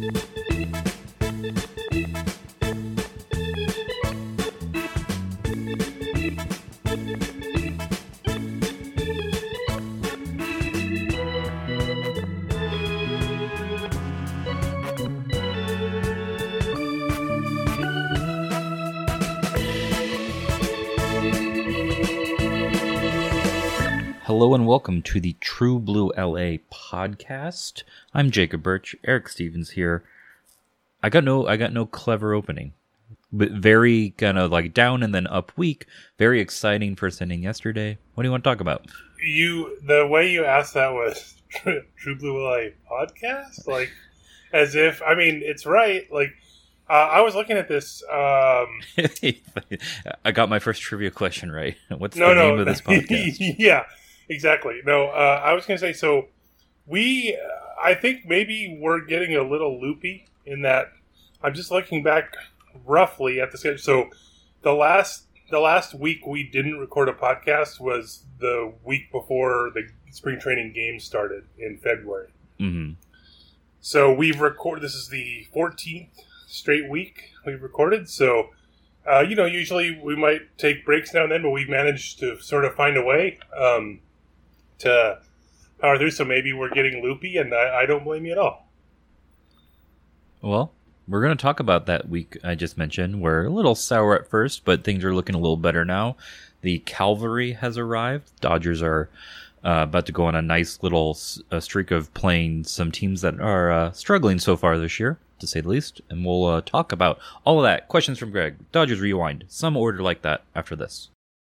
you Hello and welcome to the True Blue LA podcast. I'm Jacob Birch. Eric Stevens here. I got no I got no clever opening. But very kind of like down and then up week. Very exciting first inning yesterday. What do you want to talk about? You the way you asked that was True Blue LA podcast, like as if I mean it's right. Like uh, I was looking at this. Um, I got my first trivia question right. What's no, the no, name of this podcast? yeah, exactly. No, uh, I was going to say so. We, uh, I think maybe we're getting a little loopy in that. I'm just looking back roughly at the schedule. So the last the last week we didn't record a podcast was the week before the spring training games started in February. hmm So we've recorded. This is the 14th straight week we've recorded. So, uh, you know, usually we might take breaks now and then, but we've managed to sort of find a way um, to power through. So maybe we're getting loopy, and I, I don't blame you at all. Well, we're going to talk about that week I just mentioned. We're a little sour at first, but things are looking a little better now. The cavalry has arrived. Dodgers are uh, about to go on a nice little streak of playing some teams that are uh, struggling so far this year, to say the least. And we'll uh, talk about all of that. Questions from Greg. Dodgers Rewind. Some order like that after this.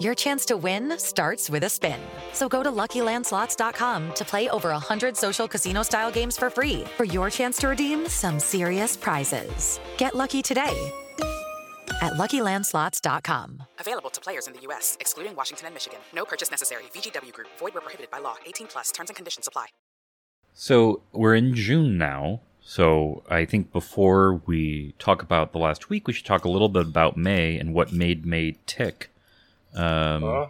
your chance to win starts with a spin. So go to luckylandslots.com to play over 100 social casino style games for free for your chance to redeem some serious prizes. Get lucky today at luckylandslots.com. Available to players in the U.S., excluding Washington and Michigan. No purchase necessary. VGW Group, void where prohibited by law. 18 plus terms and conditions apply. So we're in June now. So I think before we talk about the last week, we should talk a little bit about May and what made May tick. Um, Uh,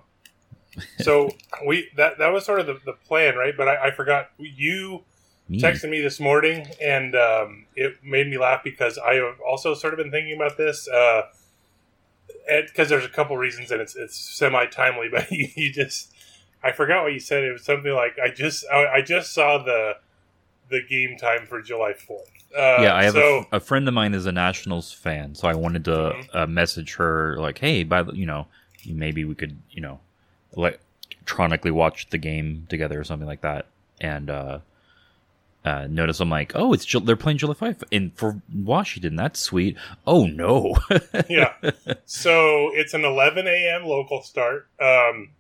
so we that that was sort of the, the plan, right? But I, I forgot you me. texted me this morning, and um, it made me laugh because I have also sort of been thinking about this. Uh, because there's a couple reasons, and it's it's semi timely. But you, you just, I forgot what you said. It was something like I just I, I just saw the the game time for July fourth. Uh, yeah, I have so, a, a friend of mine is a Nationals fan, so I wanted to Mhm. uh, message her like, "Hey, by the you know, maybe we could you know, electronically watch the game together or something like that." And uh, uh, notice I'm like, "Oh, it's they're playing July 5 and for Washington. That's sweet." Oh no, yeah. So it's an 11 a.m. local start. Um,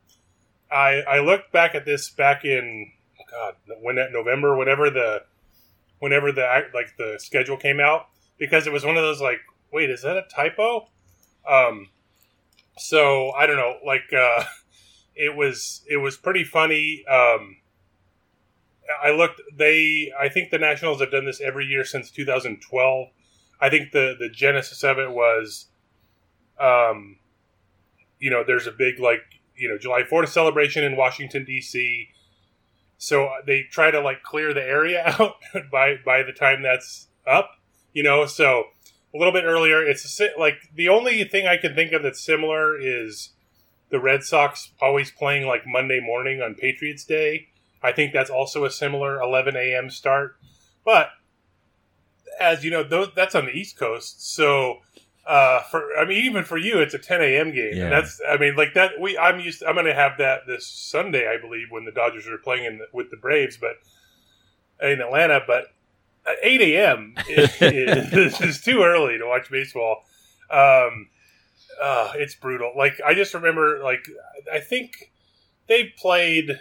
I I looked back at this back in God when that November, whenever the whenever the like the schedule came out, because it was one of those like wait, is that a typo? Um, so I don't know. Like, uh, it was it was pretty funny. Um, I looked. They, I think the Nationals have done this every year since 2012. I think the the genesis of it was, um, you know, there's a big like you know July 4th celebration in Washington D.C. So they try to like clear the area out by by the time that's up, you know. So a little bit earlier, it's a, like the only thing I can think of that's similar is the Red Sox always playing like Monday morning on Patriots Day. I think that's also a similar 11 a.m. start. But as you know, those, that's on the East Coast, so uh, for I mean, even for you, it's a 10 a.m. game, Yeah. and that's I mean, like that. We I'm used. I'm going to have that this Sunday, I believe, when the Dodgers are playing in the, with the Braves, but in Atlanta. But 8 a.m. is, is, is too early to watch baseball. Um, uh, it's brutal. Like I just remember, like I think they played.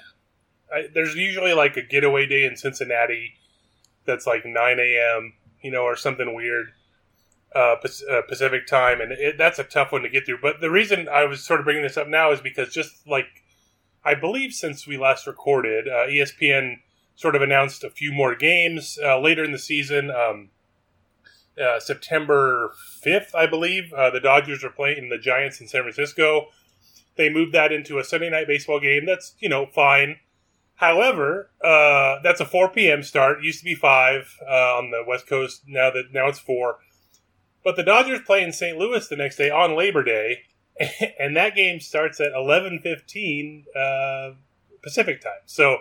I, there's usually like a getaway day in Cincinnati that's like 9 a.m. You know, or something weird uh, uh, Pacific time, and it, that's a tough one to get through. But the reason I was sort of bringing this up now is because just like I believe since we last recorded, uh, ESPN sort of announced a few more games uh, later in the season. Um, uh, September 5th, I believe, uh, the Dodgers are playing the Giants in San Francisco. They moved that into a Sunday night baseball game. That's, you know, fine. However, uh, that's a 4 p.m. start. It used to be 5 uh, on the West Coast. Now that now it's 4. But the Dodgers play in St. Louis the next day on Labor Day, and that game starts at 11:15 uh, Pacific time. So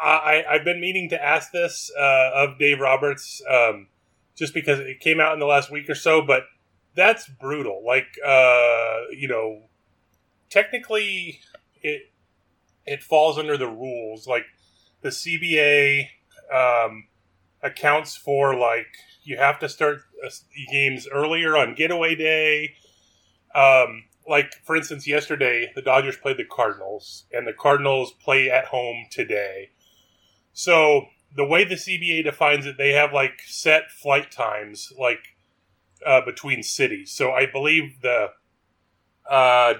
I, I've been meaning to ask this uh, of Dave Roberts, um, just because it came out in the last week or so. But that's brutal. Like, uh, you know, technically, it it falls under the rules. Like the CBA um, accounts for like you have to start uh, games earlier on getaway day. Um, like for instance, yesterday the Dodgers played the Cardinals, and the Cardinals play at home today. So the way the CBA defines it, they have like set flight times, like uh, between cities. So I believe the uh, uh,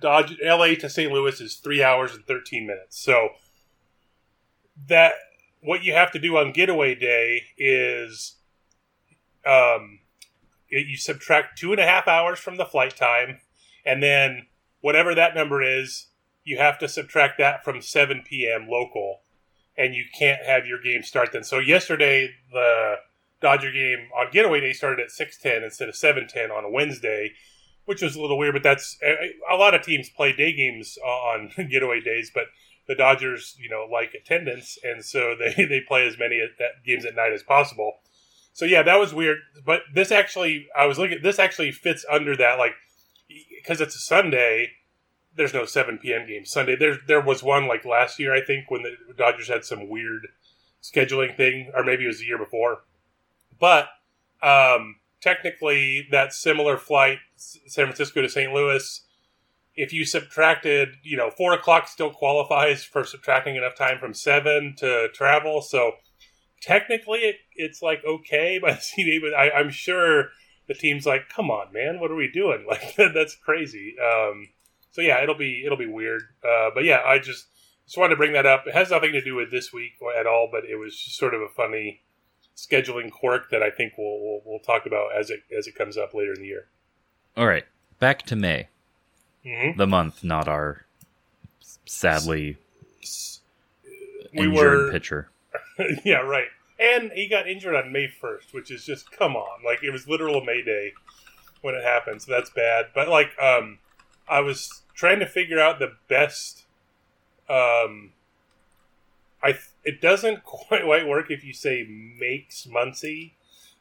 Dodge LA to St. Louis is three hours and thirteen minutes. So that what you have to do on getaway day is um, it, you subtract two and a half hours from the flight time, and then whatever that number is, you have to subtract that from 7 p.m. local, and you can't have your game start then. So yesterday, the Dodger game on getaway day started at 6:10 instead of 7:10 on a Wednesday, which was a little weird. But that's a lot of teams play day games on getaway days, but the Dodgers, you know, like attendance, and so they they play as many at, that games at night as possible. So yeah, that was weird. But this actually, I was looking. This actually fits under that, like, because it's a Sunday. There's no 7 p.m. game Sunday. There there was one like last year, I think, when the Dodgers had some weird scheduling thing, or maybe it was the year before. But um, technically, that similar flight, San Francisco to St. Louis, if you subtracted, you know, four o'clock still qualifies for subtracting enough time from seven to travel. So technically, it, it's like okay by the CBA, but I, I'm sure the team's like, "Come on, man, what are we doing?" Like that's crazy. Um, so yeah, it'll be it'll be weird. Uh, but yeah, I just just wanted to bring that up. It has nothing to do with this week at all, but it was just sort of a funny scheduling quirk that I think we'll we'll, we'll talk about as it as it comes up later in the year. All right, back to May, hmm the month, not our sadly We injured were pitcher. yeah, right. And he got injured on May 1st, which is just come on. Like it was literal May Day when it happened, so that's bad. But like um I was trying to figure out the best um I th- it doesn't quite work if you say makes Muncy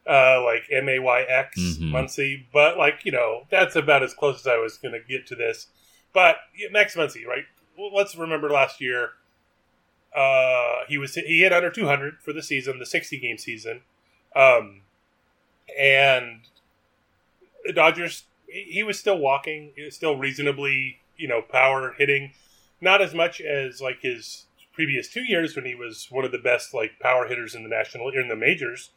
uh like M A Y X Mhm. Muncy, but like, you know, that's about as close as I was going to get to this. But yeah, Max Muncy, right? Well, let's remember last year uh, he was he hit under 200 for the season, the 60 game season, um, and the Dodgers. He he was still walking, was still reasonably, you know, power hitting, not as much as like his previous two years when he was one of the best like power hitters in the national in the majors.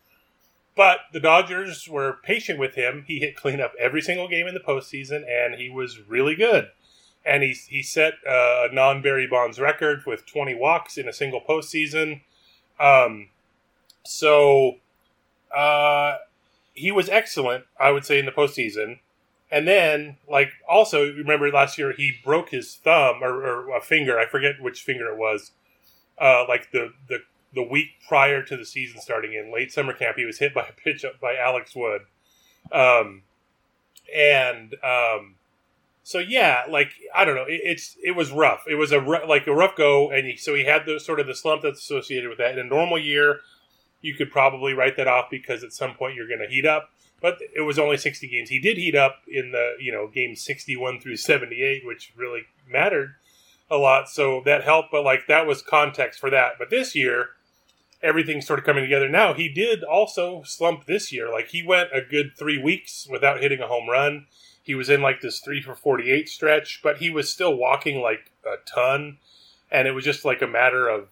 but the Dodgers were patient with him. He hit cleanup every single game in the postseason, and he was really good. And he he set a non Barry Bonds record with 20 walks in a single postseason. Um, so uh, he was excellent, I would say, in the postseason. And then, like, also remember last year he broke his thumb or, or a finger. I forget which finger it was. Uh, like the the the week prior to the season starting in late summer camp, he was hit by a pitch up by Alex Wood. Um, and um, so yeah, like I don't know, it, it's it was rough. It was a like a rough go, and he, so he had the sort of the slump that's associated with that. In a normal year, you could probably write that off because at some point you're going to heat up. But it was only 60 games. He did heat up in the you know game 61 through 78, which really mattered a lot. So that helped. But like that was context for that. But this year, everything's sort of coming together. Now he did also slump this year. Like he went a good three weeks without hitting a home run. He was in like this three for 48 stretch, but he was still walking like a ton. And it was just like a matter of.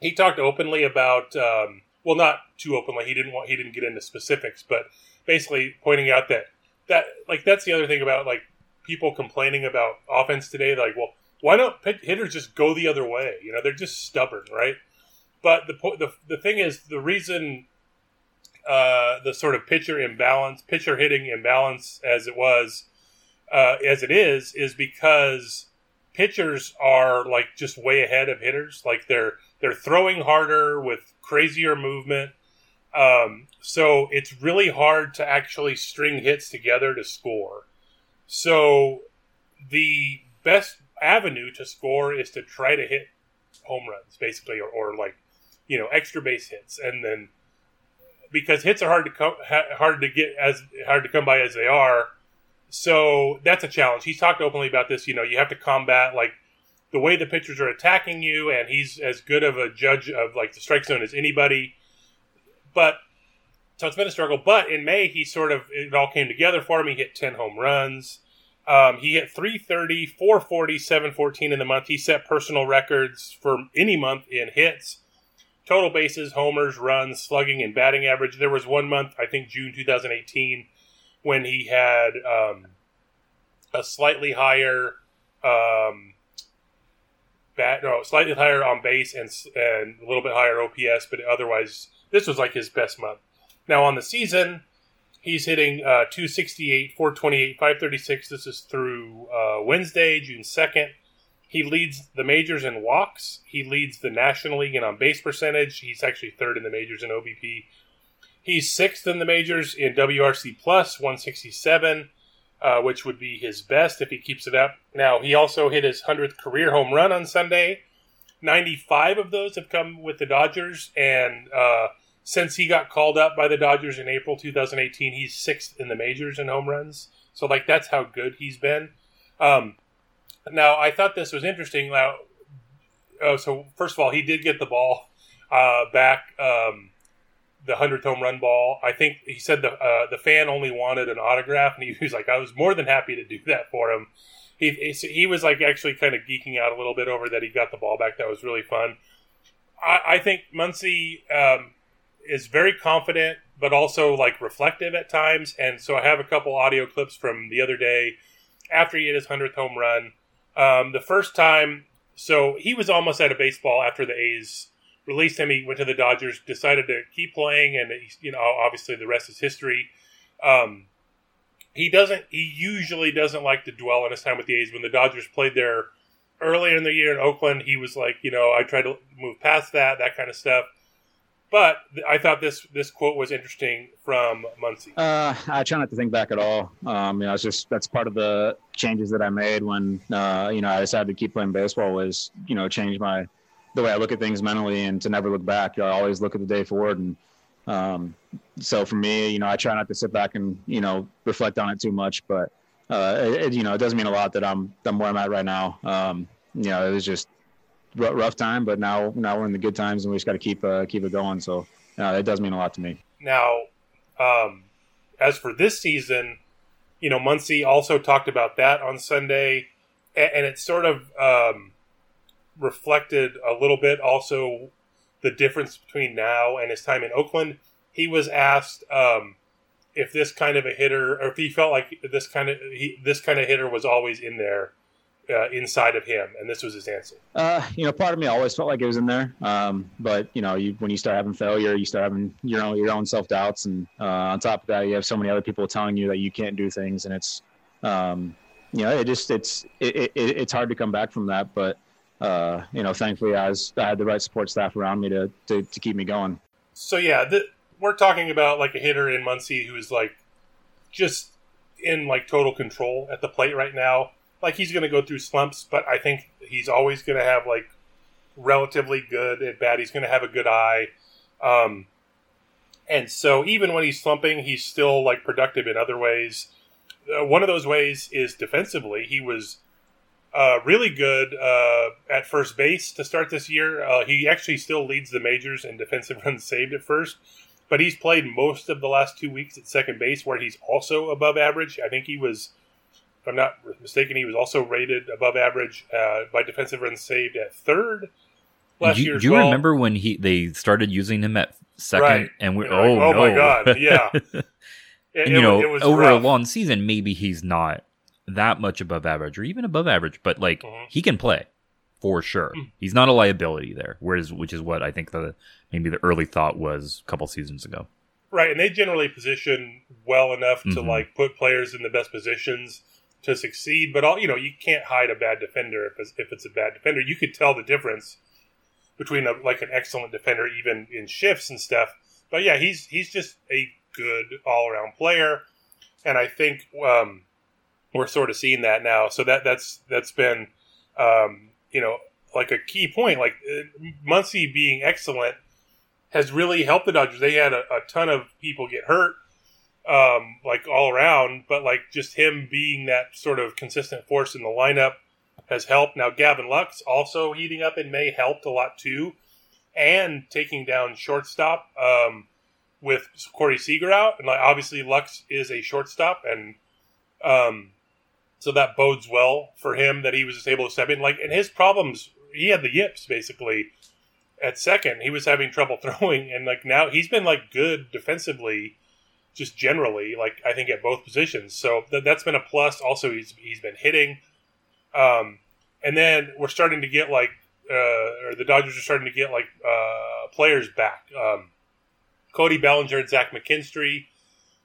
He talked openly about. Um, well, not too openly. He didn't want. He didn't get into specifics, but basically pointing out that that like that's the other thing about like people complaining about offense today. Like, well, why don't hitters just go the other way? You know, they're just stubborn, right? But the the the thing is, the reason uh, the sort of pitcher imbalance, pitcher hitting imbalance as it was, uh, as it is, is because pitchers are like just way ahead of hitters. Like they're they're throwing harder with crazier movement. Um, so it's really hard to actually string hits together to score. So the best avenue to score is to try to hit home runs, basically, or, or like you know extra base hits, and then because hits are hard to come hard to get as hard to come by as they are. So that's a challenge. He's talked openly about this. You know, you have to combat like the way the pitchers are attacking you, and he's as good of a judge of like the strike zone as anybody. But so it's been a struggle. But in May, he sort of it all came together for him. He hit ten home runs. Um, he hit 330, 440, 714 in the month. He set personal records for any month in hits total bases, homers, runs, slugging, and batting average. There was one month, I think June 2018, when he had um, a slightly higher um, bat, no, slightly higher on base and and a little bit higher OPS, but otherwise this was like his best month. Now on the season, he's hitting uh, 268, 428, 536. This is through uh, Wednesday, June 2nd. He leads the majors in walks. He leads the National League in on base percentage. He's actually third in the majors in OBP. He's sixth in the majors in WRC plus 167, uh, which would be his best if he keeps it up. Now he also hit his hundredth career home run on Sunday. 95 of those have come with the Dodgers, and uh, since he got called up by the Dodgers in April 2018, he's sixth in the majors in home runs. So like that's how good he's been. Um, now, I thought this was interesting. Now, oh, so first of all, he did get the ball uh, back, um, the hundredth home run ball. I think he said the uh, the fan only wanted an autograph, and he was like, "I was more than happy to do that for him." He he was like actually kind of geeking out a little bit over that he got the ball back. That was really fun. I, I think Muncy um, is very confident, but also like reflective at times. And so I have a couple audio clips from the other day after he hit his hundredth home run um, the first time, so he was almost out of baseball after the A's released him. He went to the Dodgers, decided to keep playing, and you know, obviously the rest is history. Um, he doesn't. He usually doesn't like to dwell on his time with the A's. When the Dodgers played there earlier in the year in Oakland, he was like, you know, I tried to move past that, that kind of stuff. But I thought this this quote was interesting from Muncy. Uh, I try not to think back at all. Um, you know, it's just that's part of the changes that I made when uh, you know I decided to keep playing baseball was you know change my the way I look at things mentally and to never look back. I always look at the day forward and. Um, so for me, you know, I try not to sit back and you know reflect on it too much, but uh, it, you know, it does mean a lot that I'm I'm where I'm at right now. Um, you know, it was just rough time, but now now we're in the good times, and we just got to keep uh, keep it going. So uh, it does mean a lot to me. Now, um, as for this season, you know, Muncy also talked about that on Sunday, and, and it sort of um, reflected a little bit also the difference between now and his time in Oakland. he was asked um, if this kind of a hitter, or if he felt like this kind of he, this kind of hitter was always in there uh, inside of him, and this was his answer. Uh, you know, part of me always felt like it was in there, um, but you know, you, when you start having failure, you start having your own your own self doubts, and uh, on top of that, you have so many other people telling you that you can't do things, and it's um, you know, it just it's it, it, it's hard to come back from that, but. Uh, you know, thankfully, I, was, I had the right support staff around me to, to, to keep me going. So yeah, the, we're talking about like a hitter in Muncy who's like just in like total control at the plate right now. Like he's going to go through slumps, but I think he's always going to have like relatively good at bat. He's going to have a good eye. Um, and so even when he's slumping, he's still like productive in other ways. Uh, one of those ways is defensively. He was uh, really good uh, at first base to start this year. Uh, he actually still leads the majors in defensive runs saved at first, but he's played most of the last two weeks at second base, where he's also above average. I think he was, if I'm not mistaken, he was also rated above average uh, by defensive runs saved at third last do year. do you well. remember when he they started using him at second? Right. And we oh like, oh no, my God, yeah. It- And, you wa- know, it over rough. a long season, maybe he's not that much above average or even above average, but like Mhm. he can play for sure. Mm. He's not a liability there. Whereas, which is what I think the maybe the early thought was a couple seasons ago. Right, and they generally position well enough to Mhm. like put players in the best positions to succeed. But all you know, you can't hide a bad defender if it's, if it's a bad defender. You could tell the difference between a, like an excellent defender, even in shifts and stuff. But yeah, he's he's just a good all around player, and I think um, we're sort of seeing that now. So that that's that's been um, you know like a key point. Like uh, Muncy being excellent has really helped the Dodgers. They had a, a ton of people get hurt, um, like all around, but like just him being that sort of consistent force in the lineup has helped. Now Gavin Lux also heating up in May helped a lot too, and taking down shortstop um, with Corey Seager out, and like obviously Lux is a shortstop, and um, so that bodes well for him that he was just able to step in. Like, and his problems, he had the yips basically at second. He was having trouble throwing, and like now he's been like good defensively, just generally. Like I think at both positions, so th- that's been a plus. Also, he's he's been hitting, um, and then we're starting to get like, uh, or the Dodgers are starting to get like uh, players back. Um, Cody Bellinger and Zach McKinstry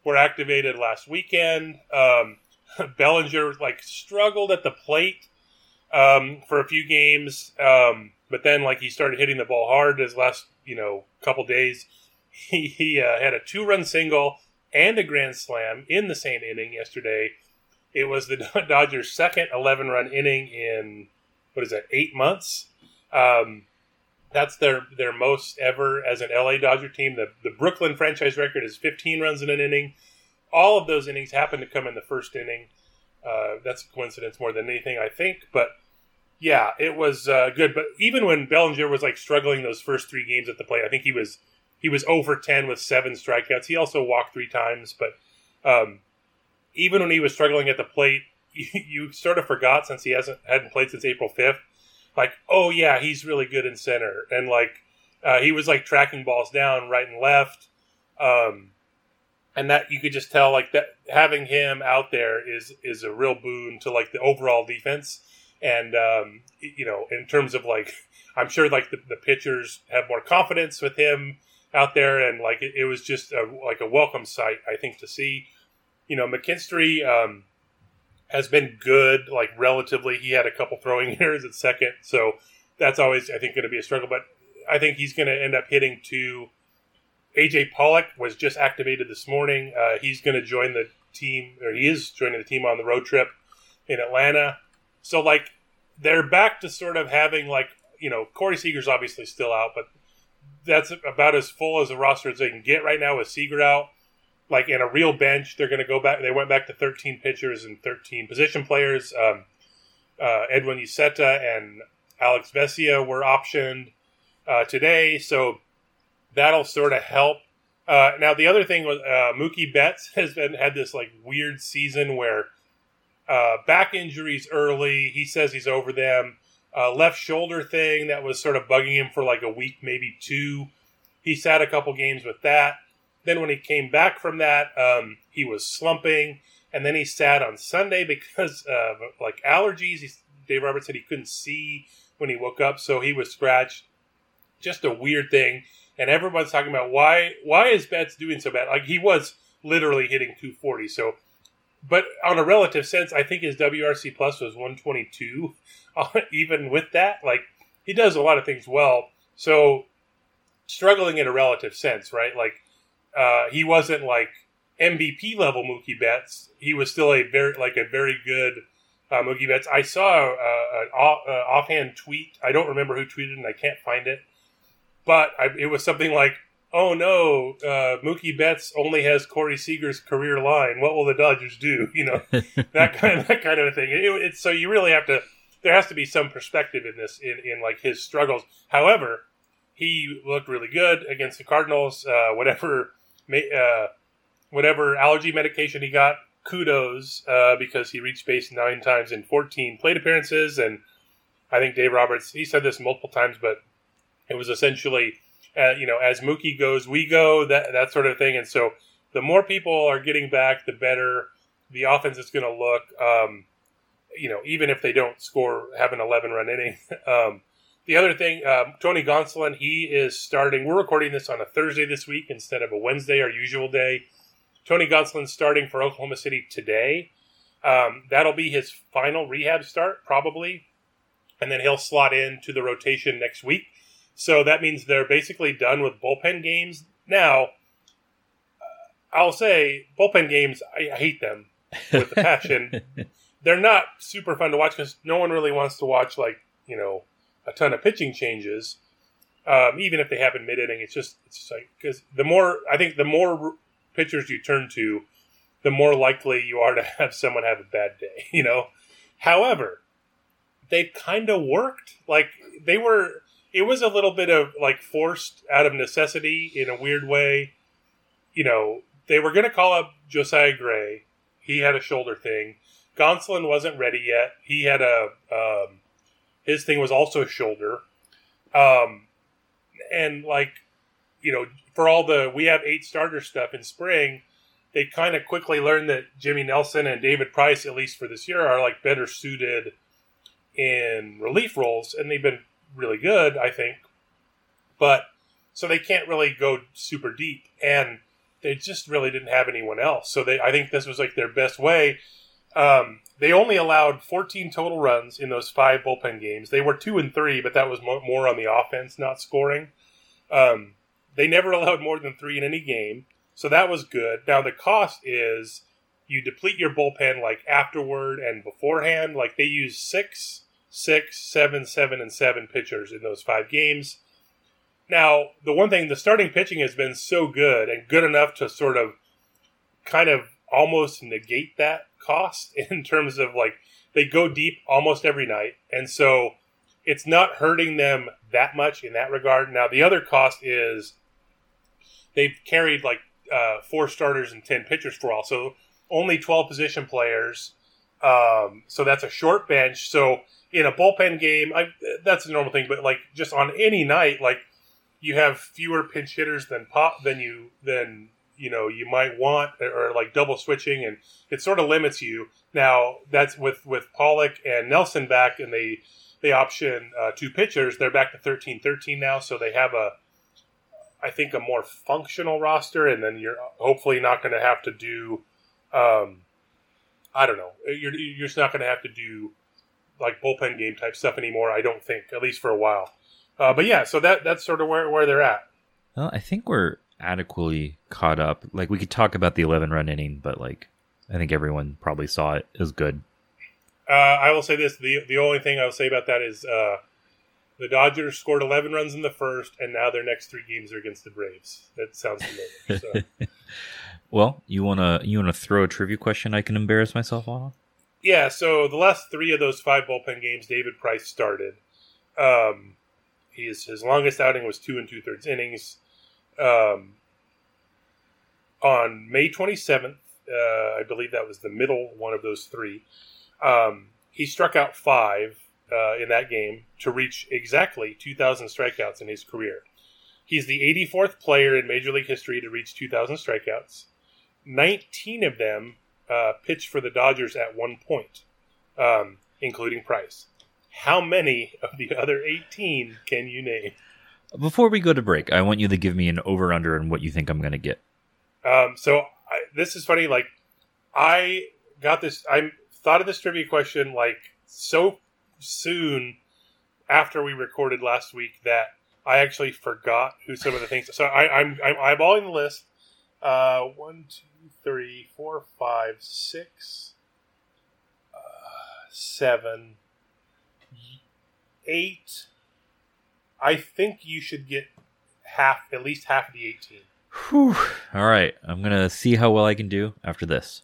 were activated last weekend. Um, Bellinger like struggled at the plate um, for a few games, um, but then like he started hitting the ball hard his last you know couple days. He, he uh, had a two run single and a grand slam in the same inning yesterday. It was the Dodgers' second eleven run inning in what is that eight months. Um, that's their their most ever as an LA Dodger team. The the Brooklyn franchise record is 15 runs in an inning. All of those innings happen to come in the first inning. Uh, that's a coincidence more than anything, I think. But yeah, it was uh, good. But even when Bellinger was like struggling those first three games at the plate, I think he was he was over 10 with seven strikeouts. He also walked three times. But um, even when he was struggling at the plate, you, you sort of forgot since he hasn't hadn't played since April 5th. Like, oh yeah, he's really good in center, and like uh, he was like tracking balls down right and left. Um, and that you could just tell like that having him out there is is a real boon to like the overall defense and um, you know in terms of like i'm sure like the, the pitchers have more confidence with him out there and like it, it was just a, like a welcome sight i think to see you know mckinstry um, has been good like relatively he had a couple throwing errors at second so that's always i think going to be a struggle but i think he's going to end up hitting two AJ Pollock was just activated this morning. Uh, he's going to join the team, or he is joining the team on the road trip in Atlanta. So, like, they're back to sort of having, like, you know, Corey Seager's obviously still out, but that's about as full as a roster as they can get right now with Seager out. Like, in a real bench, they're going to go back. They went back to 13 pitchers and 13 position players. Um, uh, Edwin Uceta and Alex Vesia were optioned uh, today. So, that'll sort of help. Uh, now the other thing was uh, Mookie Betts has been had this like weird season where uh, back injuries early. He says he's over them. Uh, left shoulder thing that was sort of bugging him for like a week, maybe two. He sat a couple games with that. Then when he came back from that, um, he was slumping, and then he sat on Sunday because of like allergies. He, Dave Roberts said he couldn't see when he woke up, so he was scratched. Just a weird thing, and everyone's talking about why why is Betts doing so bad? Like he was literally hitting 240. So, but on a relative sense, I think his WRC plus was 122. Uh, even with that, like he does a lot of things well. So struggling in a relative sense, right? Like uh, he wasn't like MVP level Mookie Betts. He was still a very like a very good uh, Mookie Betts. I saw uh, an off, offhand tweet. I don't remember who tweeted, and I can't find it. But I, it was something like oh no, uh, Mookie Betts only has Corey Seager's career line. What will the Dodgers do? You know, that kind of, that kind of a thing. It, it's so you really have to. There has to be some perspective in this, in, in like his struggles. However, he looked really good against the Cardinals. Uh, whatever, uh, whatever allergy medication he got, kudos uh, because he reached base nine times in 14 plate appearances, and I think Dave Roberts he said this multiple times, but it was essentially uh, you know, as Mookie goes, we go, that that sort of thing. And so, the more people are getting back, the better the offense is going to look. Um, you know, even if they don't score, have an 11 run inning. um, the other thing, um, Tony Gonsolin, he is starting. We're recording this on a Thursday this week instead of a Wednesday, our usual day. Tony Gonsolin's starting for Oklahoma City today. Um, that'll be his final rehab start, probably, and then he'll slot in to the rotation next week. So that means they're basically done with bullpen games. Now, I'll say bullpen games, I, hate them with a passion. they're not super fun to watch because no one really wants to watch, like, you know, a ton of pitching changes. Um, even if they happen mid inning, it's just, it's just like, because the more, I think the more pitchers you turn to, the more likely you are to have someone have a bad day, you know? However, they kind of worked. Like, they were it was a little bit of like forced out of necessity in a weird way. You know, they were going to call up Josiah Gray. He had a shoulder thing. Gonsolin wasn't ready yet. He had a um, his thing was also a shoulder. Um, and like you know, for all the we have eight starter stuff in spring, they kind of quickly learned that Jimmy Nelson and David Price, at least for this year, are like better suited in relief roles, and they've been really good, I think. But so they can't really go super deep, and they just really didn't have anyone else. So they, I think this was like their best way. Um, they only allowed 14 total runs in those five bullpen games. They were two and three, but that was more on the offense, not scoring. Um, they never allowed more than three in any game, so that was good. Now the cost is you deplete your bullpen like afterward and beforehand. Like they use six six, seven, seven, and seven pitchers in those five games. Now, the one thing, the starting pitching has been so good and good enough to sort of kind of almost negate that cost in terms of like they go deep almost every night. And so it's not hurting them that much in that regard. Now, the other cost is they've carried like uh, four starters and 10 pitchers for all. So only 12 position players. Um, so that's a short bench. So in a bullpen game, I, that's a normal thing. But like just on any night, like you have fewer pinch hitters than pop than you than you know you might want, or, like double switching, and it sort of limits you. Now that's with with Pollock and Nelson back, and they they option uh, two pitchers. They're back to 13-13 now, so they have a I think a more functional roster, and then you're hopefully not going to have to do. Um, I don't know. You're, you're just not going to have to do like bullpen game type stuff anymore. I don't think, at least for a while. Uh, but yeah, so that that's sort of where where they're at. Well, I think we're adequately caught up. Like we could talk about the 11 run inning, but like I think everyone probably saw it is good. Uh, I will say this: the the only thing I will say about that is uh, the Dodgers scored 11 runs in the first, and now their next three games are against the Braves. That sounds familiar. So. well, you wanna you wanna throw a trivia question? I can embarrass myself on. Yeah, so the last three of those five bullpen games, David Price started. Um, his his longest outing was two and two thirds innings. Um, on May twenty seventh, uh, I believe that was the middle one of those three. Um, he struck out five uh, in that game to reach exactly two thousand strikeouts in his career. He's the 84th player in Major League history to reach 2,000 strikeouts. 19 of them uh, pitched for the Dodgers at one point, um, including Price. How many of the other 18 can you name? Before we go to break, I want you to give me an over under and what you think I'm going to get. Um, so I, this is funny. Like I got this. I thought of this trivia question like so soon after we recorded last week that I actually forgot who some of the things. So I, I'm I'm eyeballing the list. Uh, one, two, three, four, five, six, uh, seven, eight. I think you should get half, at least half of the eighteen. Whew. All right, I'm to see how well I can do after this.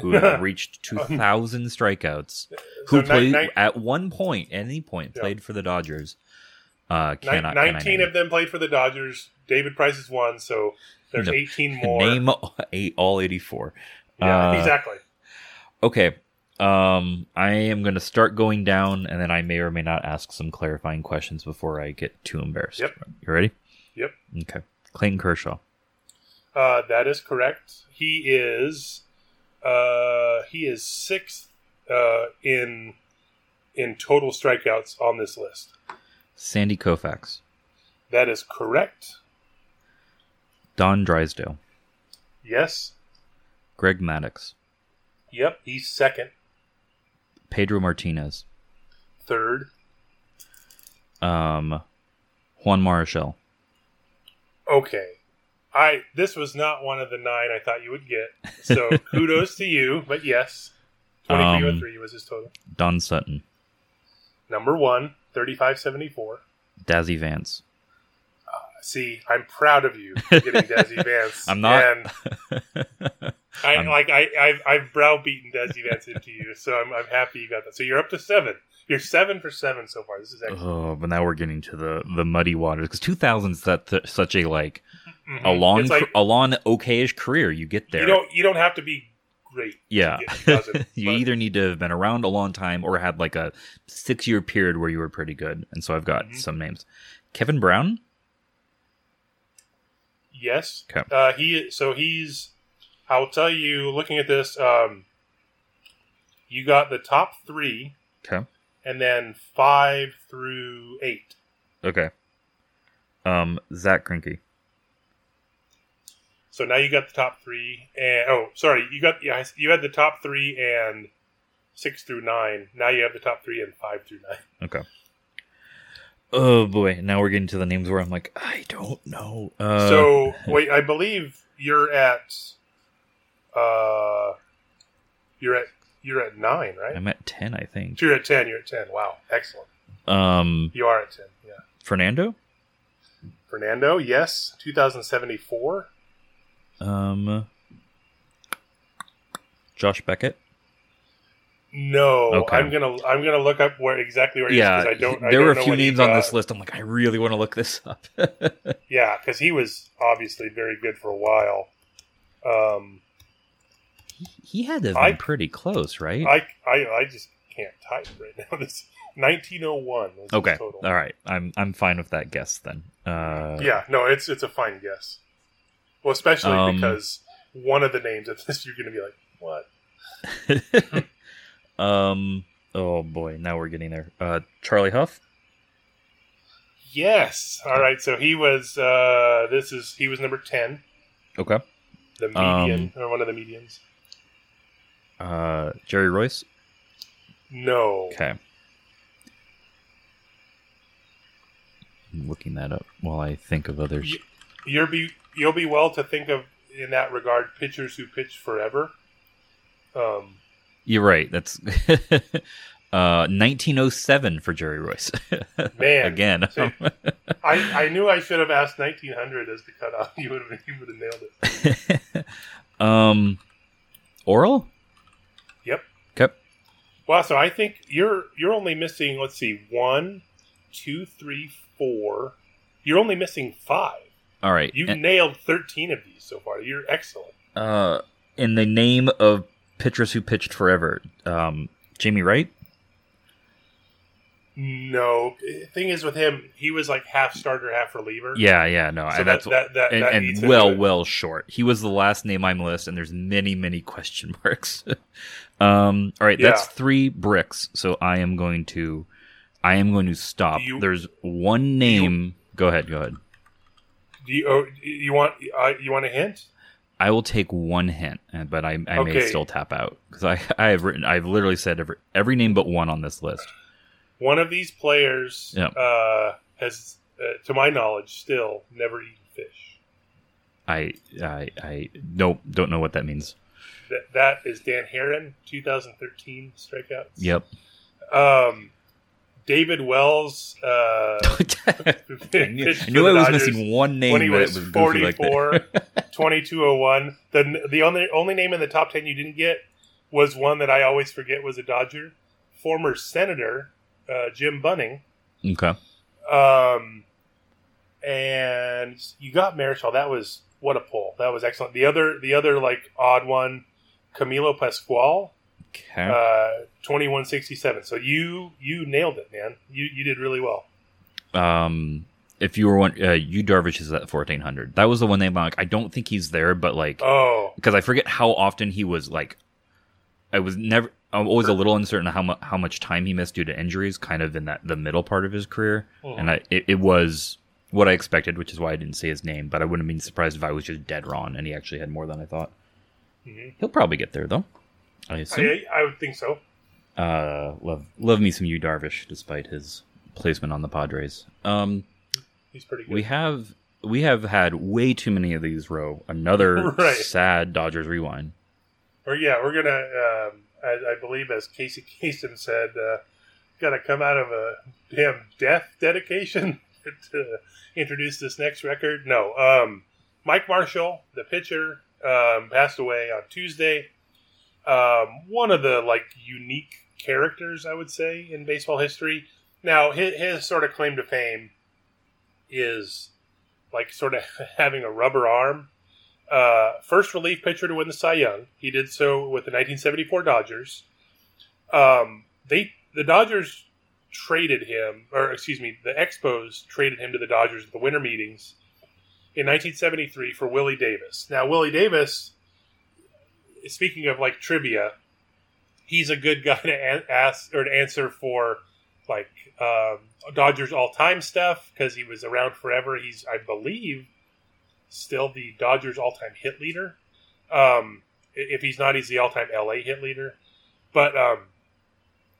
who have reached 2000 strikeouts who So played ni- at one point any point Yeah. played for the Dodgers uh cannot can Nineteen name of them played for the Dodgers. David Price is one, so there's No. eighteen more. name all, eight, all 84 yeah, Uh, exactly. okay um i am going to start going down and then i may or may not ask some clarifying questions before i get too embarrassed Yep. you ready Yep. okay clayton kershaw Uh, that is correct. He is uh, he is sixth uh, in in total strikeouts on this list. sandy koufax That is correct. don drysdale Yes. greg maddux Yep. He's second. pedro martinez Third. um juan marichal Okay. I this was not one of the nine I thought you would get. So kudos to you. But yes, twenty three oh three was his total. don sutton Number one, 3574. dazzy vance ah, See, I'm proud of you for getting Dazzy Vance. i'm not And I I'm- like I I've, I've browbeaten Dazzy Vance into you, so I'm I'm happy you got that. So you're up to seven. You're seven for seven so far. This is excellent. Oh, but now we're getting to the the muddy waters because 2000's that th- such a like a Mhm. long like- a long okayish career. You get there. You don't you don't have to be great. yeah, get 2000, you but- either need to have been around a long time or had like a six year period where you were pretty good. And so I've got Mhm. some names. Kevin Brown. Yes. Okay. Uh, he so he's. I'll tell you. Looking at this, um, you got the top three, Okay. and then five through eight. Okay. Um, Zach Greinke. So now you got the top three, and oh, sorry, you got yeah, you had the top three and six through nine. Now you have the top three and five through nine. Okay. Oh boy, now we're getting to the names where I'm like, I don't know. Uh, so wait, I believe you're at, uh, you're at you're at nine, right? I'm at ten, I think. So you're at ten. You're at ten. Wow, excellent. Um, You are at ten. Yeah. Fernando. Fernando, yes, 2074. Um, Josh Beckett. No, Okay. I'm gonna I'm gonna look up where exactly where he Yeah, is because I don't. I there don't were a few names on this list. I'm like, I really want to look this up. Yeah, because he was obviously very good for a while. Um, he had to I- been pretty close, right? I, I I just can't type right now. This 1901 was okay, total. all right. I'm I'm fine with that guess then. Uh, Yeah, no, it's it's a fine guess. Well, especially Um, because one of the names of this you're going to be like, what? um. Oh boy, now we're getting there. Uh, Charlie Hough. Yes. All right. So he was. Uh, this is he was number ten, Okay. the median Um, or one of the medians. Uh, Jerry Reuss. No. Okay. I'm looking that up while I think of others. You, you'll be you'll be well to think of in that regard pitchers who pitch forever. Um, You're right. That's uh 1907 for Jerry Reuss. Man, again. see, I, I knew I should have asked 1900 as the cutoff. You would have you would have nailed it. um, Orel. Yep. Okay. Wow. So I think you're you're only missing. Let's see, one, two, three, four. You're only missing five. All right. You And- nailed 13 of these so far. You're excellent. uh, in the name of pitchers who pitched forever, um, Jamey Wright. No, thing is with him, he was like half starter, half reliever. Yeah, yeah, no, So that's that, that, that, and, and well, well short. He was the last name on my list, and there's many, many question marks. um, all right, that's three bricks. So I am going to, I am going to stop. You- there's one name. go ahead, go ahead. Do you oh, you want uh, you want a hint? I will take one hint, uh, but I, I may still tap out because I, I have written, I've literally said every, every name but one on this list. One of these players Yeah. uh, has, uh, to my knowledge, still never eaten fish. I, I, I nope, don't know what that means. That that is Dan Haren, 2013 strikeouts. Yep. Um, David Wells. Uh, I knew, I knew I was Dodgers missing one name when he was, was goofy like 2201. The the only only name in the top 10 you didn't get was one that I always forget was a Dodger, former Senator uh, Jim Bunning. okay. Um, and you got Marichal. That was what a pull. That was excellent. The other the other like odd one, Camilo Pascual. Okay. Uh, twenty one sixty seven. So you you nailed it, man. You you did really well. um if you were one uh Yu Darvish is at 1400 that was the one I'm like i don't think he's there but like Oh, because i forget how often he was like i was never i'm always a little uncertain how much how much time he missed due to injuries kind of in that the middle part of his career Mhm. and i it, it was what i expected which is why i didn't say his name but i wouldn't have been surprised if i was just dead wrong and he actually had more than i thought Mhm. he'll probably get there though i assume I, I would think so. uh love love me some Yu Darvish despite his placement on the padres um He's pretty good. we have we have had way too many of these row. Another Right. sad Dodgers rewind. Or yeah, we're gonna. Um, I, I believe, as Casey Kasem said, uh, gotta come out of a damn death dedication to introduce this next record. No, um, Mike Marshall, the pitcher, um, passed away on Tuesday. Um, one of the like unique characters, I would say, in baseball history. Now, his, his sort of claim to fame is like sort of having a rubber arm uh, first relief pitcher to win the Cy Young. He did so with the 1974 Dodgers. Um, they the Dodgers traded him, or excuse me, the Expos traded him to the Dodgers at the winter meetings in 1973 for Willie Davis. Now Willie Davis, speaking of like trivia, he's a good guy to ask or to answer for like um, Dodgers all time stuff because he was around forever. He's I believe still the Dodgers all time hit leader. Um, if he's not, he's the all time LA hit leader. But um,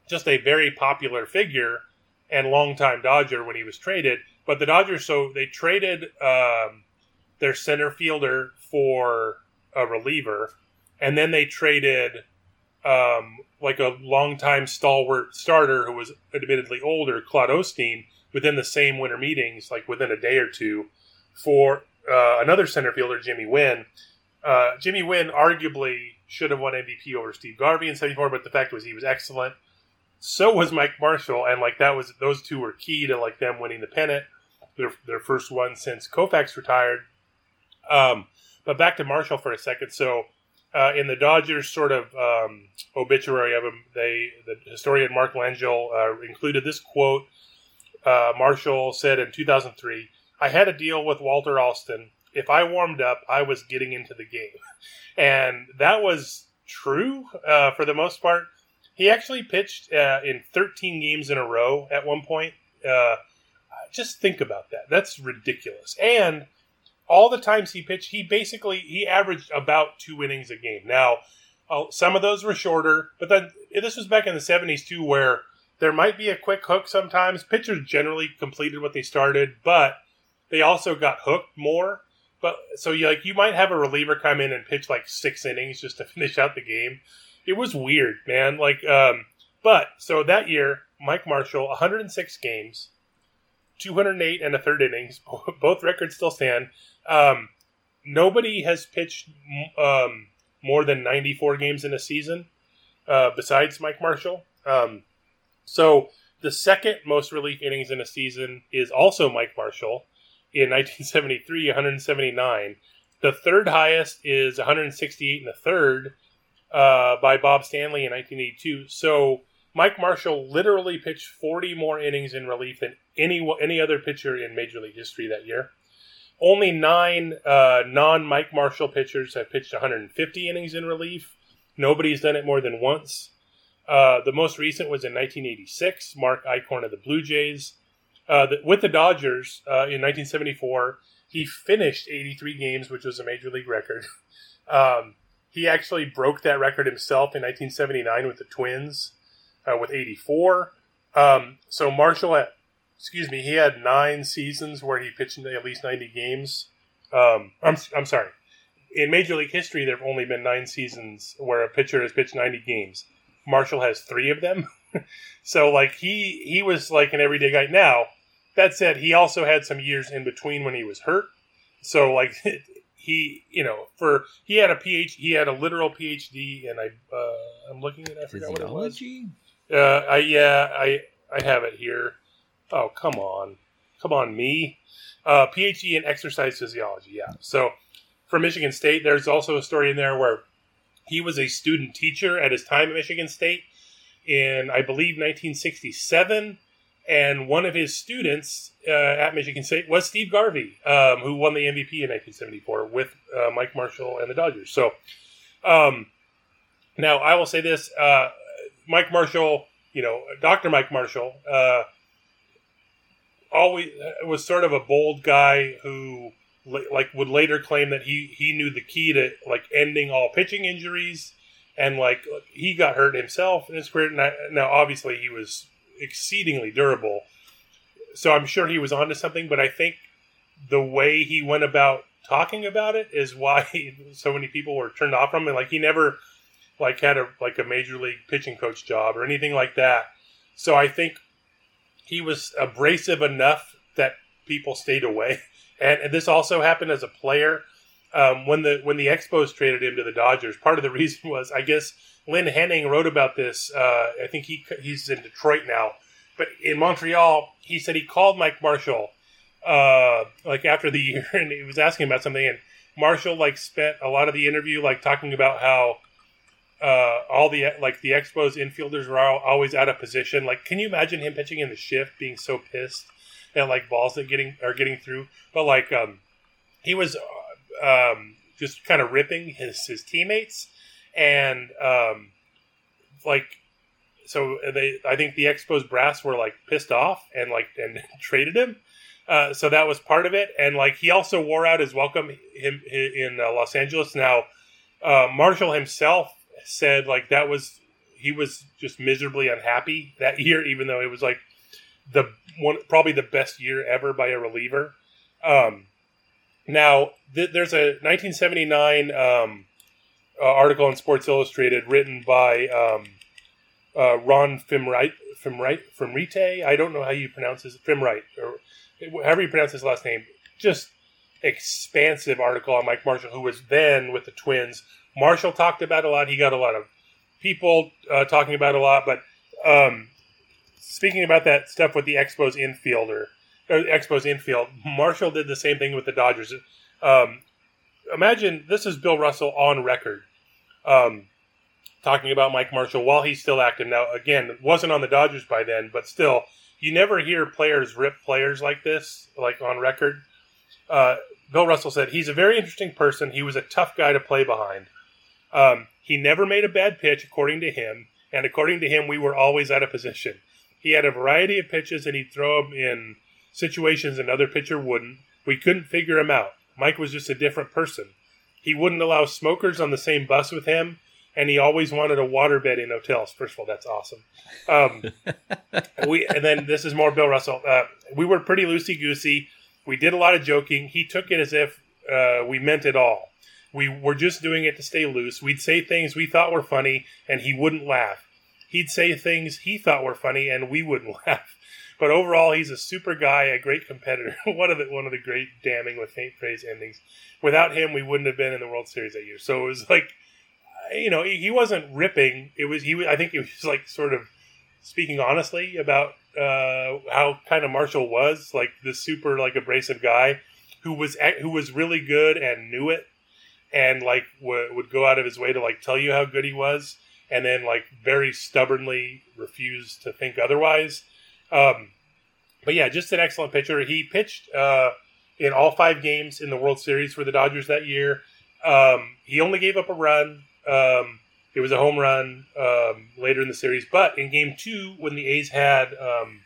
just a very popular figure and longtime Dodger when he was traded. But the Dodgers, so they traded um, their center fielder for a reliever, and then they traded um, like a longtime stalwart starter who was admittedly older, Claude Osteen, within the same winter meetings, like within a day or two, for uh, another center fielder, Jimmy Wynn. Uh, Jimmy Wynn arguably should have won MVP over Steve Garvey in '74, but the fact was he was excellent. So was Mike Marshall, and like that was those two were key to like them winning the pennant, their their first one since Koufax retired. Um, but back to Marshall for a second. So uh, in the Dodgers sort of um, obituary of him, they the historian Mark Langill uh, included this quote. Uh, Marshall said in 2003, "I had a deal with Walter Alston. If I warmed up, I was getting into the game," and that was true uh, for the most part. He actually pitched uh, in 13 games in a row at one point. Uh, just think about that. That's ridiculous. And all the times he pitched, he basically he averaged about two innings a game. Now, uh, some of those were shorter, but then this was back in the 70s too, where there might be a quick hook sometimes. Pitchers generally completed what they started, but they also got hooked more. But so you like you might have a reliever come in and pitch like six innings just to finish out the game. It was weird, man. Like, um, but so that year, Mike Marshall, 106 games, 208 and a third innings. Both records still stand. Um, nobody has pitched um, more than 94 games in a season uh, besides Mike Marshall. Um, so the second most relief innings in a season is also Mike Marshall in 1973, 179. The third highest is 168 and a third uh, by Bob Stanley in 1982. So Mike Marshall literally pitched 40 more innings in relief than any any other pitcher in Major League history that year. Only nine uh, non Mike Marshall pitchers have pitched 150 innings in relief. Nobody's done it more than once. Uh, the most recent was in 1986. Mark Eichhorn of the Blue Jays. Uh, the, with the Dodgers uh, in 1974, he finished 83 games, which was a major league record. Um, he actually broke that record himself in 1979 with the Twins uh, with 84. Um, so Marshall at excuse me, he had nine seasons where he pitched at least 90 games. Um, I'm, I'm sorry. In Major League history, there have only been nine seasons where a pitcher has pitched 90 games. Marshall has three of them. so, like, he, he was like an everyday guy. Now, that said, he also had some years in between when he was hurt. So, like, he, you know, for, he had a PhD, he had a literal PhD, and I, uh, I'm looking at, I forgot what it was. Uh, I, yeah, I, I have it here. Oh, come on. Come on, me. Uh, PhD in exercise physiology, yeah. So for Michigan State, there's also a story in there where he was a student teacher at his time at Michigan State in, I believe, 1967. And one of his students uh, at Michigan State was Steve Garvey, um, who won the MVP in 1974 with uh, Mike Marshall and the Dodgers. So um, now I will say this uh, Mike Marshall, you know, Dr. Mike Marshall, uh, always was sort of a bold guy who like would later claim that he he knew the key to like ending all pitching injuries. And like he got hurt himself in his career. Now obviously he was exceedingly durable. So i'm sure he was onto something. But i think the way he went about talking about it is why so many people were turned off from him. Like he never like had a like a major league pitching coach job or anything like that so i think he was abrasive enough that people stayed away. And, and this also happened as a player. Um, when the when the Expos traded him to the Dodgers, part of the reason was I guess Lynn Henning wrote about this. Uh, I think he he's in Detroit now, but in Montreal, he said he called Mike Marshall uh, like after the year, and he was asking about something, and Marshall like spent a lot of the interview like talking about how uh, all the like the Expos infielders were all, always out of position. Like, can you imagine him pitching in the shift, being so pissed and like balls that getting are getting through? But like, um, he was uh, um, just kind of ripping his his teammates, and um, like, so they I think the Expos brass were like pissed off and like and traded him. Uh, so that was part of it, and like he also wore out his welcome him in uh, Los Angeles. Now, uh, Marshall himself said like that was he was just miserably unhappy that year, even though it was like the one probably the best year ever by a reliever. Um, now th- there's a 1979 um, uh, article in Sports Illustrated written by um, uh, Ron Fimwright, Fimwright, Fimrite. I don't know how you pronounce his Fimwright or however you pronounce his last name. Just expansive article on Mike Marshall, who was then with the Twins, Marshall talked about a lot. He got a lot of people uh, talking about a lot. But um, speaking about that stuff with the Expos infielder, or Expos infield, Marshall did the same thing with the Dodgers. Um, imagine this is Bill Russell on record um, talking about Mike Marshall while he's still active. Now, again, wasn't on the Dodgers by then, but still, you never hear players rip players like this, like on record. Uh, Bill Russell said, He's a very interesting person. He was a tough guy to play behind. Um, he never made a bad pitch, according to him, and according to him, we were always out of position. He had a variety of pitches, and he'd throw them in situations another pitcher wouldn't. We couldn't figure him out. Mike was just a different person. He wouldn't allow smokers on the same bus with him, and he always wanted a waterbed in hotels. First of all, that's awesome. Um, we and then this is more Bill Russell. Uh, we were pretty loosey goosey. We did a lot of joking. He took it as if uh, we meant it all. We were just doing it to stay loose. We'd say things we thought were funny, and he wouldn't laugh. He'd say things he thought were funny, and we wouldn't laugh. But overall, he's a super guy, a great competitor. one of the one of the great damning with faint praise endings. Without him, we wouldn't have been in the World Series that year. So it was like, you know, he, wasn't ripping. It was he. I think he was like sort of speaking honestly about uh, how kind of Marshall was, like this super like abrasive guy who was who was really good and knew it, and like w- would go out of his way to like tell you how good he was, and then like very stubbornly refuse to think otherwise. Um, but yeah, just an excellent pitcher. He pitched uh, in all five games in the World Series for the Dodgers that year. Um, he only gave up a run. Um, it was a home run um, later in the series, but in Game Two, when the A's had um,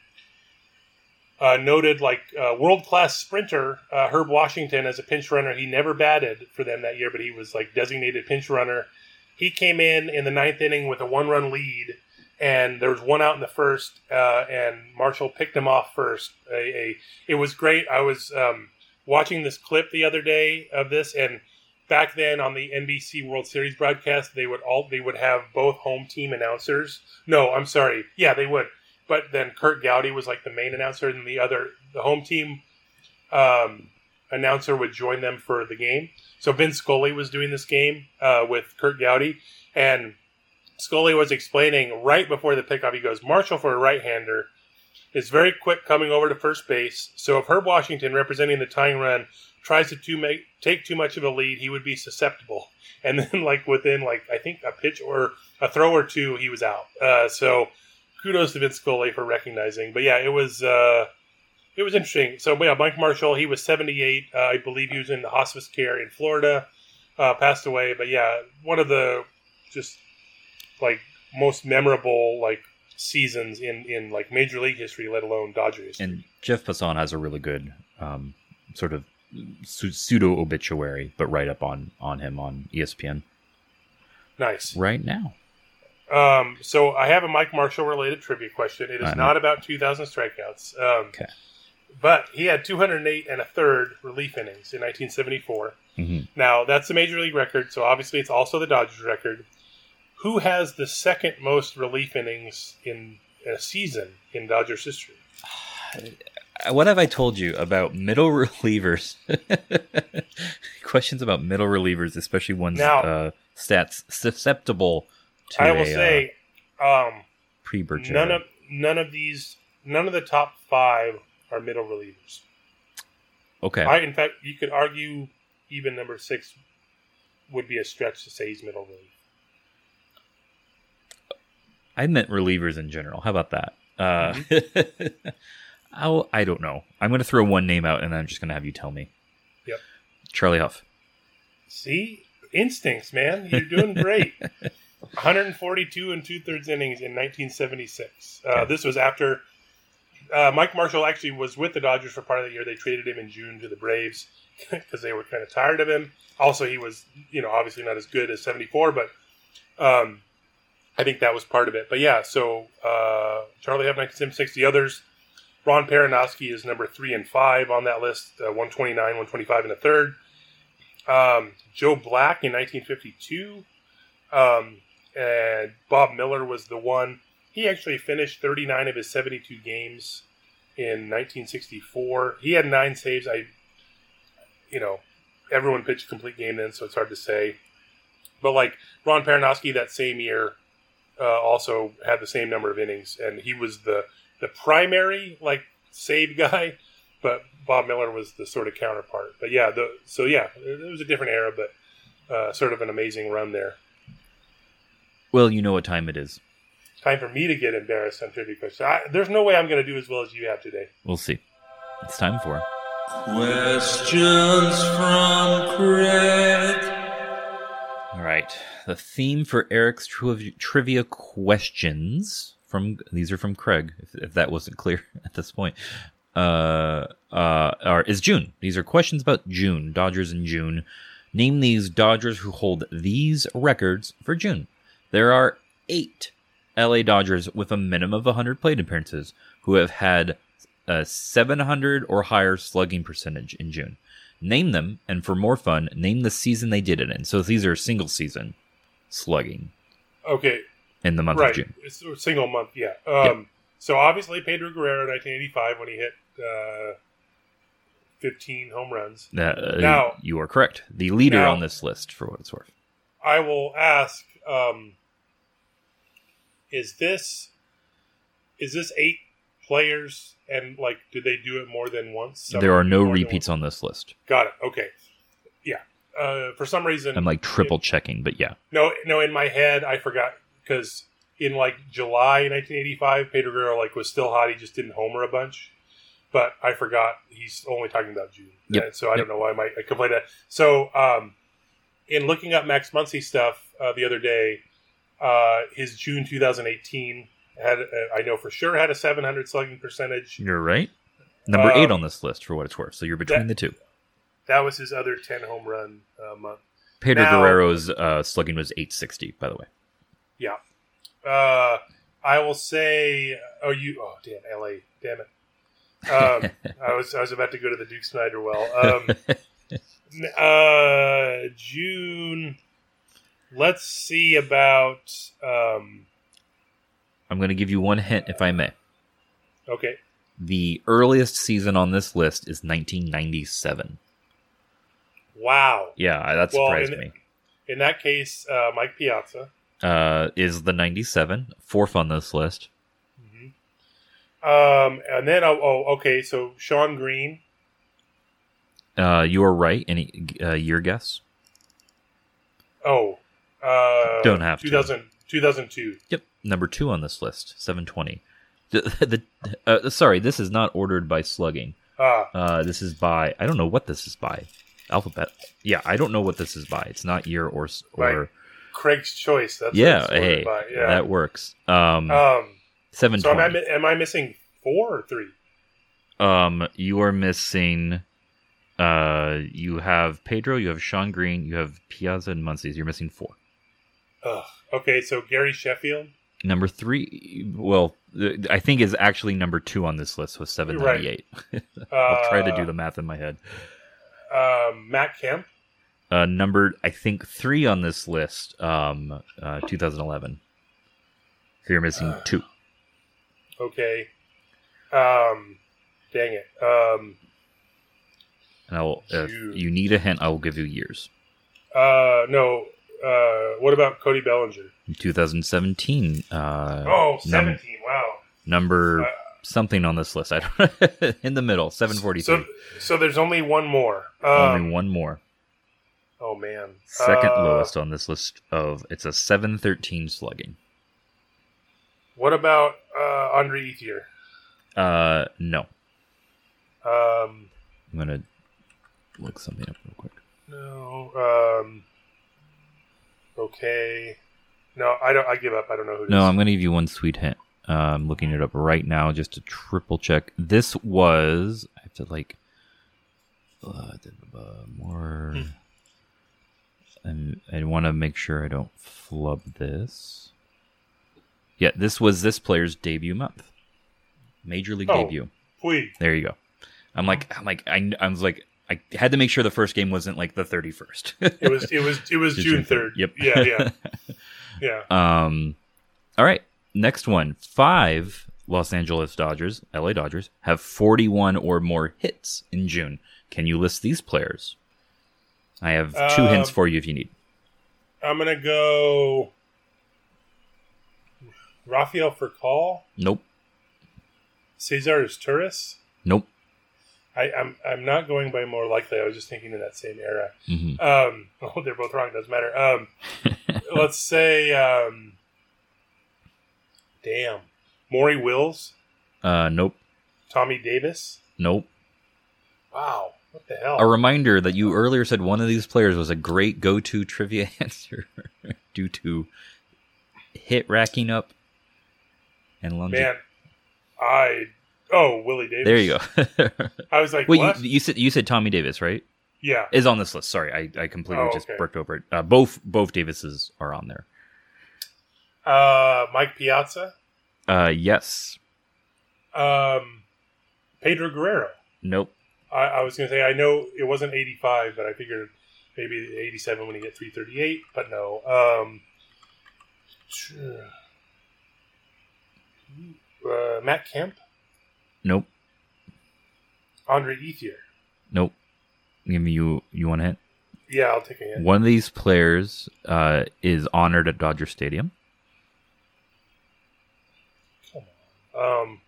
uh, noted like uh, world class sprinter uh, Herb Washington as a pinch runner, he never batted for them that year, but he was like designated pinch runner. He came in in the ninth inning with a one run lead and there was one out in the first, uh, and Marshall picked him off first. A, a it was great. I was um, watching this clip the other day of this, and back then on the NBC World Series broadcast, they would all they would have both home team announcers. No, I'm sorry, yeah, they would. But then Curt Gowdy was like the main announcer, and the other the home team um, announcer would join them for the game. So Vin Scully was doing this game uh, with Curt Gowdy, and Scully was explaining right before the pickoff. He goes, Marshall for a right hander is very quick coming over to first base. So if Herb Washington, representing the tying run, tries to too make, take too much of a lead, he would be susceptible. And then, like within like I think a pitch or a throw or two, he was out. Uh, so kudos to Vin Scully for recognizing. But yeah, it was uh, it was interesting. So yeah, Mike Marshall, he was 78. Uh, I believe he was in the hospice care in Florida. Uh, passed away. But yeah, one of the just like most memorable like seasons in in like major league history, let alone Dodger history. And Jeff Passan has a really good um, sort of pseudo obituary, but right up on on him on ESPN Nice. right now. Um, so I have a Mike Marshall related trivia question. It is I know. not about 2,000 strikeouts. Um, Okay. But he had 208 and a third relief innings in 1974. Mhm. Now that's the major league record, so obviously it's also the Dodgers record. Who has the second most relief innings in a season in Dodgers history? What have I told you about middle relievers? Questions about middle relievers, especially ones Now- uh, stats susceptible to I will a say, um, pre Bergera. none of none of these, none of the top five are middle relievers. okay. I, in fact, you could argue even number six would be a stretch to say he's middle relief. I meant relievers in general. How about that? Uh, Mm-hmm. I'll, I don't know. I'm going to throw one name out, and I'm just going to have you tell me. Yep. Charlie Hough. See, instincts, man. You're doing great. 142 and two thirds innings in 1976. Uh, this was after uh, Mike Marshall actually was with the Dodgers for part of the year. They traded him in June to the Braves because they were kind of tired of him. Also, he was, you know, obviously not as good as 74, but um, I think that was part of it. But yeah, so uh, Charlie Hough, 1976. The others, Ron Perranoski is number three and five on that list, uh, 129, 125 and a third. Um, Joe Black in 1952. Um, and Bob Miller was the one. He actually finished 39 of his 72 games in 1964. He had nine saves. I, you know, everyone pitched a complete game then, so it's hard to say. But like Ron Perranoski that same year uh, also had the same number of innings, and he was the the primary like save guy, but Bob Miller was the sort of counterpart. But yeah, the so yeah, it was a different era, but uh, sort of an amazing run there. Well, you know what time it is. Time for me to get embarrassed on trivia questions. I, there's no way I'm going to do as well as you have today. We'll see. It's time for. Questions from Craig. All right. The theme for Eric's triv- trivia questions from these are from Craig, if, if that wasn't clear at this point. Uh, uh, are is June. These are questions about June, Dodgers in June. Name these Dodgers who hold these records for June. There are eight LA Dodgers with a minimum of 100 plate appearances who have had a 700 or higher slugging percentage in June. Name them, and for more fun, name the season they did it in. So these are single season slugging Okay, in the month right. of June. It's a single month, yeah. Um, So obviously Pedro Guerrero, 1985, when he hit uh, 15 home runs. Uh, Now- you are correct. The leader Now- on this list, for what it's worth. I will ask: um, Is this is this eight players? And like, did they do it more than once? there are no repeats on this list. Got it. Okay. Yeah. Uh, for some reason, I'm like triple checking, but yeah. no, no. In my head, I forgot because in like July 1985, Pedro Guerrero like was still hot. He just didn't homer a bunch, but I forgot he's only talking about June. Yep. And so I Yep. don't know why I might I complain that. So um, in looking up Max Muncy stuff uh, the other day, uh, his June 2018 had uh, I know for sure had a 700 slugging percentage. You're right. Number eight Um, on this list, for what it's worth. So you're between that- the two. That was his other 10 home run uh, month. Pedro Now- Guerrero's uh, slugging was 860, by the way. Yeah. Uh, I will say. Oh, you. Oh, damn, L.A. Damn it. Um, I was I was about to go to the Duke Snider well. Um, uh, June. Let's see about. Um, I'm going to give you one hint, if I may. okay. The earliest season on this list is 1997. Wow. Yeah, that Well, surprised in- me. In that case, uh, Mike Piazza. Uh, is the 97 fourth on this list? Um, and then oh, oh, okay. So Shawn Green. Uh, you are right. Any uh, year guess? Oh. Uh, Don't have to. 2000, 2002. Yep, number two on this list, 720. The, the uh, sorry, this is not ordered by slugging. Ah. Uh, this is by I don't know what this is by. Alphabet. Yeah, I don't know what this is by. It's not year or or Right. Craig's Choice. That's what yeah. it's Hey, by, yeah. that works. Um, Um, seven So am I, am I missing four or three? Um, you are missing. Uh, you have Pedro, you have Shawn Green, you have Piazza and Muncies. You're missing four. Ugh. Okay, so Gary Sheffield. Number three, well, I think is actually number two on this list with seven ninety eight. I'll try to do Uh, the math in my head. Um, Matt Kemp. Uh, number I think three on this list, um, uh, 2011. So you're missing Uh. two. Okay. Um, dang it. Um, And I will, if you need a hint, I will give you years. uh, no. Uh, what about Cody Bellinger? 2017. Uh, oh, num- Wow. number Uh, something on this list. I don't know. in the middle, 743. So, so there's only one more. Um, Only one more. Oh man. Second Uh, lowest on this list of it's a 713 slugging. What about uh, Andre Ethier? Uh, no. Um, I'm gonna look something up real quick. no. Um, okay. No, I don't. I give up. I don't know who. No, is. I'm gonna give you one sweet hint. Uh, I'm looking it up right now just to triple check. This was I have to like uh, more. Hmm. And I want to make sure I don't flub this. Yeah, this was this player's debut month, major league Oh. debut. There you go. I'm like, I'm like, I, I was like, I had to make sure the first game wasn't like the 31st. It was. It was. It was June third. Yep. Yeah. Yeah. Yeah. Um, all right. Next one. Five Los Angeles Dodgers, LA Dodgers, have 41 or more hits in June. Can you list these players? I have two Um, hints for you if you need. I'm gonna go. Rafael Furcal, Nope. Cesar Izturis. Nope. I, I'm I'm not going by more likely. I was just thinking in that same era. Mhm. Um, oh, they're both wrong. Doesn't matter. Um, let's say, um, damn, Maury Wills, Uh, nope. Tommy Davis. Nope. Wow, what the hell? A reminder that you earlier said one of these players was a great go-to trivia answer due to hit racking up and longevity. Man, I oh Willie Davis. There you go. I was like, Wait, what? you, you said you said Tommy Davis, right? Yeah. is on this list. Sorry, I, I completely Oh, just okay. over it. Uh, both both Davises are on there. Uh, Mike Piazza, Uh, yes. um, Pedro Guerrero. Nope. I, I was going to say I know it wasn't 85, but I figured maybe 87 when he hit 338, but no. Um, uh, Matt Kemp, Nope. Andre Ethier. Nope. Give me you. You want a hint? Yeah, I'll take a hint. One of these players uh, is honored at Dodger Stadium. Come Um,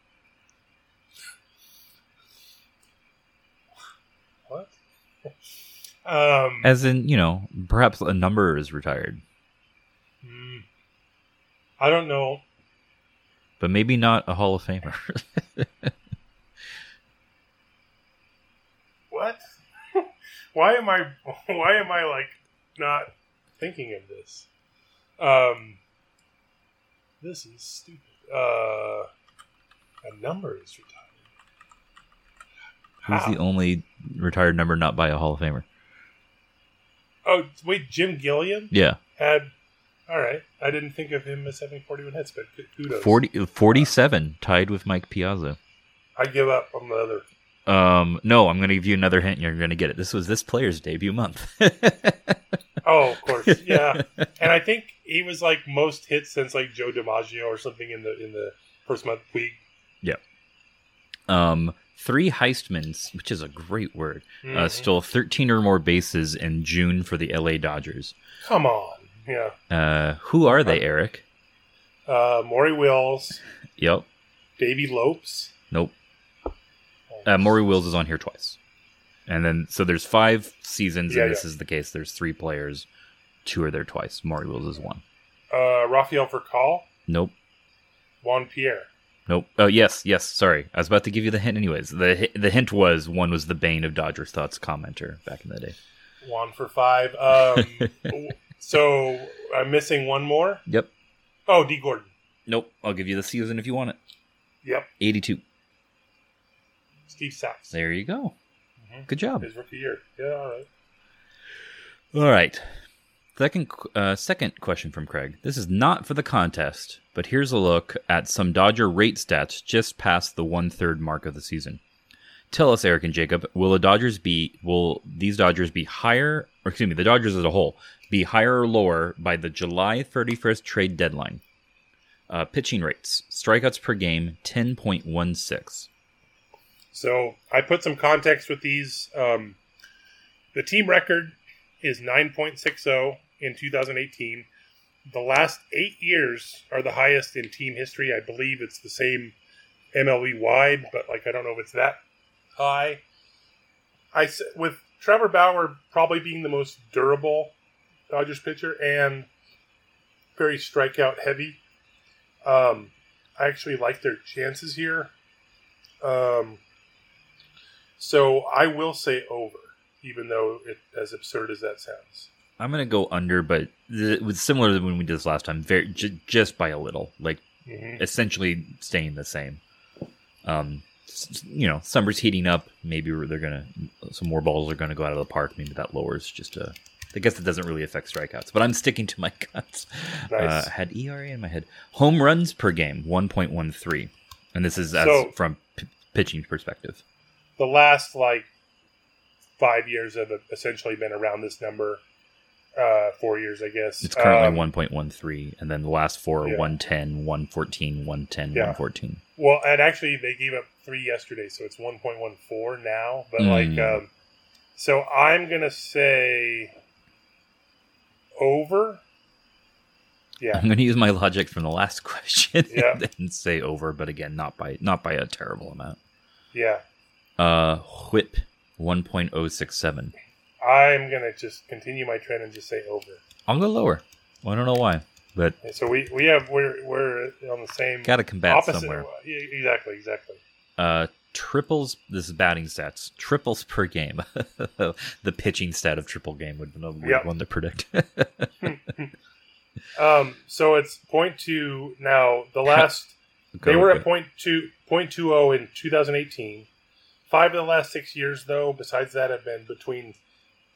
what? Um, As in, you know, perhaps a number is retired, hmm. I don't know. but maybe not a Hall of Famer. What? why am I? Why am I like not thinking of this? Um, this is stupid. Uh, a number is retired. Who's the only retired number not by a Hall of Famer? Oh wait, Jim Gilliam Yeah. had. All right, I didn't think of him as having forty-one hits, but kudos. 40, 47, tied with Mike Piazza. I give up on the other. Um, no, I'm going to give you another hint. and You're going to get it. This was this player's debut month. Oh, of course, yeah. and I think he was like most hits since like Joe DiMaggio or something in the in the first month week. yeah. Um, three Heistmans, which is a great word, uh, Mhm. stole 13 or more bases in June for the LA Dodgers. Come on, yeah. Uh, who are they, Eric? Uh, Maury Wills, Yep. Davey Lopes. Nope. Uh, Maury Wills is on here twice. And then, so there's five seasons, Yeah, and this yeah. is the case. There's three players. Two are there twice. Maury Wills is one. Uh, Rafael Furcal, Nope. Juan Pierre. Nope. Oh, yes, yes. Sorry. I was about to give you the hint anyways. The, the hint was one was the Bane of Dodgers Thoughts commenter back in the day. One for five. Um, so I'm missing one more. Yep. Oh, Dee Gordon. Nope. I'll give you the season if you want it. Yep. 82. Steve Sax. There you go. Good job. His rookie year. Yeah. All right. All right. Second, uh, second question from Craig. This is not for the contest, but here's a look at some Dodger rate stats just past the one third mark of the season. Tell us, Eric and Jacob, will the Dodgers be will these Dodgers be higher, or excuse me, the Dodgers as a whole be higher or lower by the July 31st trade deadline? Uh, pitching rates, strikeouts per game, 10.16. So I put some context with these. Um, the team record is 9.60 in 2018. The last eight years are the highest in team history. I believe it's the same MLB wide, but like I don't know if it's that high. I with Trevor Bauer probably being the most durable Dodgers pitcher and very strikeout heavy. Um, I actually like their chances here. Um, so I will say over, even though it as absurd as that sounds. I'm gonna go under, but it was similar to when we did this last time. Very j- just by a little, like Mhm. essentially staying the same. Um, you know, summer's heating up. Maybe they're gonna some more balls are gonna go out of the park. Maybe that lowers just a. I guess it doesn't really affect strikeouts, but I'm sticking to my guts. Nice. Uh, had ERA in my head. Home runs per game, 1.13, and this is as So- from p- pitching perspective. The last like five years have essentially been around this number. Uh, four years, I guess. It's currently Um, 1.13, and then the last four are Yeah. 110, 114, 110, Yeah. 114. Well, and actually, they gave up three yesterday, so it's 1.14 now. But Mm. like, um, so I'm gonna say over. Yeah, I'm going to use my logic from the last question Yeah. and say over, but again, not by not by a terrible amount. yeah. Uh, whip 1.067. I'm gonna just continue my trend and just say over. I'll go lower. Well, I don't know why, but And so we we have we're we're on the same Gotta combat opposite. somewhere. Yeah, exactly, exactly. uh, triples. This is batting stats. Triples per game. the pitching stat of triple game would be a weird Yep. one to predict. Um, so it's point two now. The last they were go. at point two point two zero in 2018. Five of the last six years, though, besides that, have been between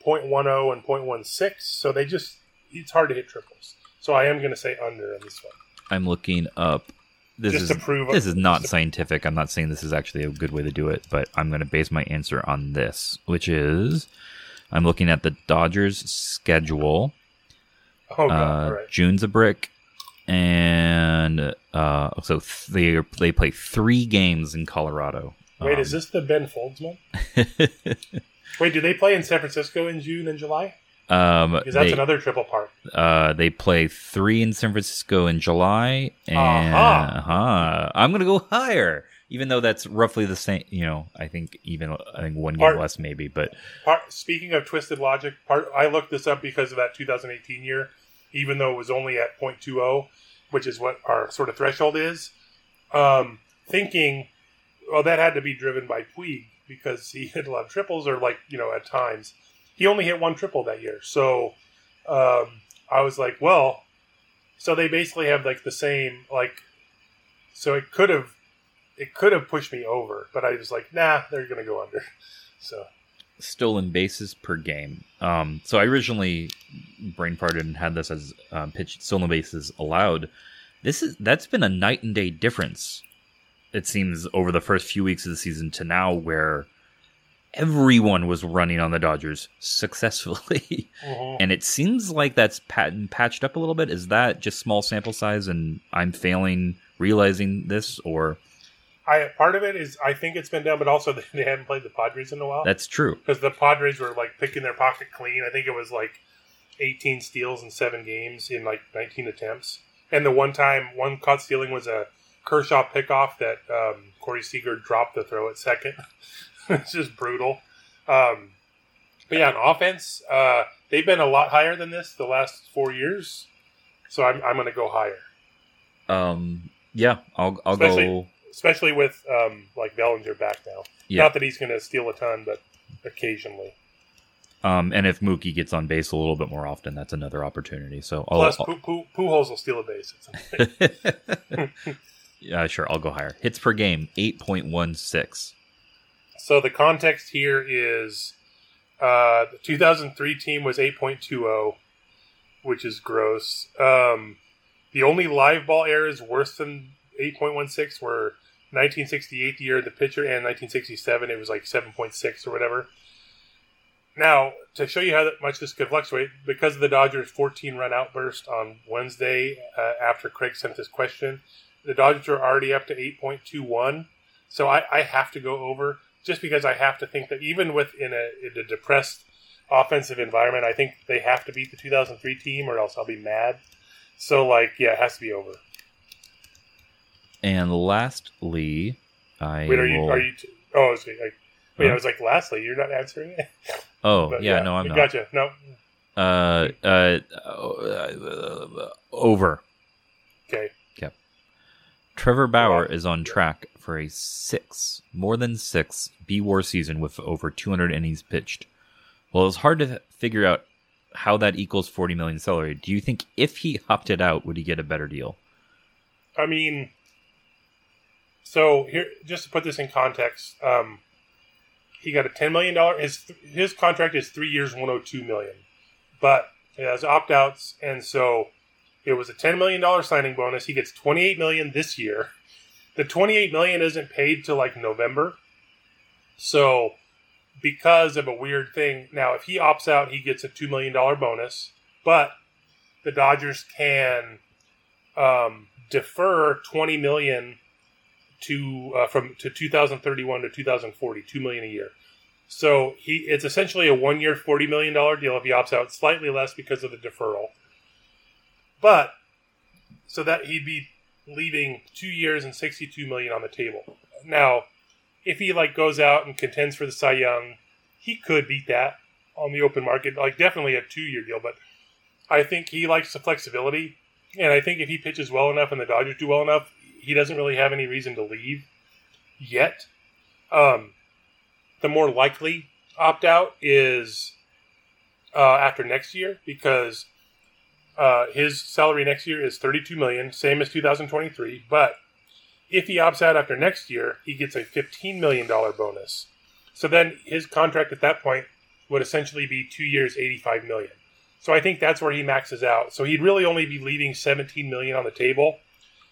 0.10 and 0.16. So they just it's hard to hit triples. So I am going to say under on this one. I'm looking up. This Just is to prove- this is not scientific. I'm not saying this is actually a good way to do it, but I'm going to base my answer on this, which is I'm looking at the Dodgers schedule. Oh god! uh, right. June's a brick, and uh, so th- they they play three games in Colorado. Wait, Um, is this the Ben Folds one? Wait, do they play in San Francisco in June and July? um, Because that's they, another triple part. Uh, they play three in San Francisco in July, and Aha. uh-huh. I'm gonna go higher, even though that's roughly the same. You know, I think even I think one game less maybe, but Part, speaking of twisted logic, part I looked this up because of that 2018 year, even though it was only at 0.20, which is what our sort of threshold is. Um, thinking, well, that had to be driven by Puig because he hit a lot of triples, or like you know, at times he only hit one triple that year. So um, I was like, well, so they basically have like the same like, so it could have. It could have pushed me over, but I was like, nah, they're to go under. So stolen bases per game. Um, so I originally brain farted and had this as um, pitch stolen bases allowed. This is that's been a night and day difference. It seems over the first few weeks of the season to now, where everyone was running on the Dodgers successfully, Mhm. and it seems like that's pat- patched up a little bit. Is that just small sample size, and I'm failing realizing this, or I part of it is I think it's been done, but also they, they haven't played the Padres in a while. that's true? because the Padres were like picking their pocket clean. I think it was like 18 steals in seven games in like 19 attempts. And the one time one caught stealing was a Kershaw pickoff that um, Corey Seager dropped the throw at second. it's just brutal. Um, but yeah, on offense, uh, they've been a lot higher than this the last four years. So I'm, I'm going to go higher, Um, yeah, I'll I'll especially go. especially with um, like Bellinger back now. Yeah. Not that he's going to steal a ton, but occasionally. Um, and if Mookie gets on base a little bit more often, that's another opportunity. So I'll, Plus, I'll- Pu- Pu- Pujols will steal a base. yeah, sure, I'll go higher. Hits per game, eight point one six. so the context here is uh, the 2003 team was 8.20, which is gross. Um, the only live ball errors worse than 8.16 were 1968, the year of the pitcher, and 1967, it was like 7.6 or whatever. Now, to show you how much this could fluctuate, because of the Dodgers' 14 run outburst on Wednesday uh, after Craig sent this question, the Dodgers are already up to 8.21. So I, I have to go over just because I have to think that even within a, in a depressed offensive environment, I think they have to beat the 2003 team or else I'll be mad. So, like, yeah, it has to be over. And lastly, I Wait, are you, will- are you, t- oh, I was, like, wait, I Huh? was like, lastly, you're not answering it? Oh But, yeah, no, I'm not. Gotcha. No. Uh, uh, uh, over. Okay. Trevor Bauer is on track for a six, more than six B War season with over 200 innings pitched. Well, it's hard to figure out how that equals 40 million salary. Do you think if he opted out, would he get a better deal? I mean, so here, just to put this in context, um, he got a ten million dollar. His his contract is three years, one hundred two million, but it has opt outs, and so it was a ten million dollar signing bonus. He gets twenty eight million this year. The twenty eight million isn't paid till like November, so because of a weird thing. Now, if he opts out, he gets a two million dollar bonus, but the Dodgers can um, defer 20 million to uh, from to 2031 to 2040 2 million a year so he it's essentially a one year 40 million dollar deal if he opts out slightly less because of the deferral but so that he'd be leaving two years and 62 million on the table now if he like goes out and contends for the cy young he could beat that on the open market like definitely a two year deal but i think he likes the flexibility and I think if he pitches well enough and the Dodgers do well enough, he doesn't really have any reason to leave yet. Um, the more likely opt out is uh, after next year because uh, his salary next year is 32 million, same as 2023. But if he opts out after next year, he gets a 15 million dollar bonus. So then his contract at that point would essentially be two years, 85 million. So I think that's where he maxes out. So he'd really only be leaving 17 million on the table.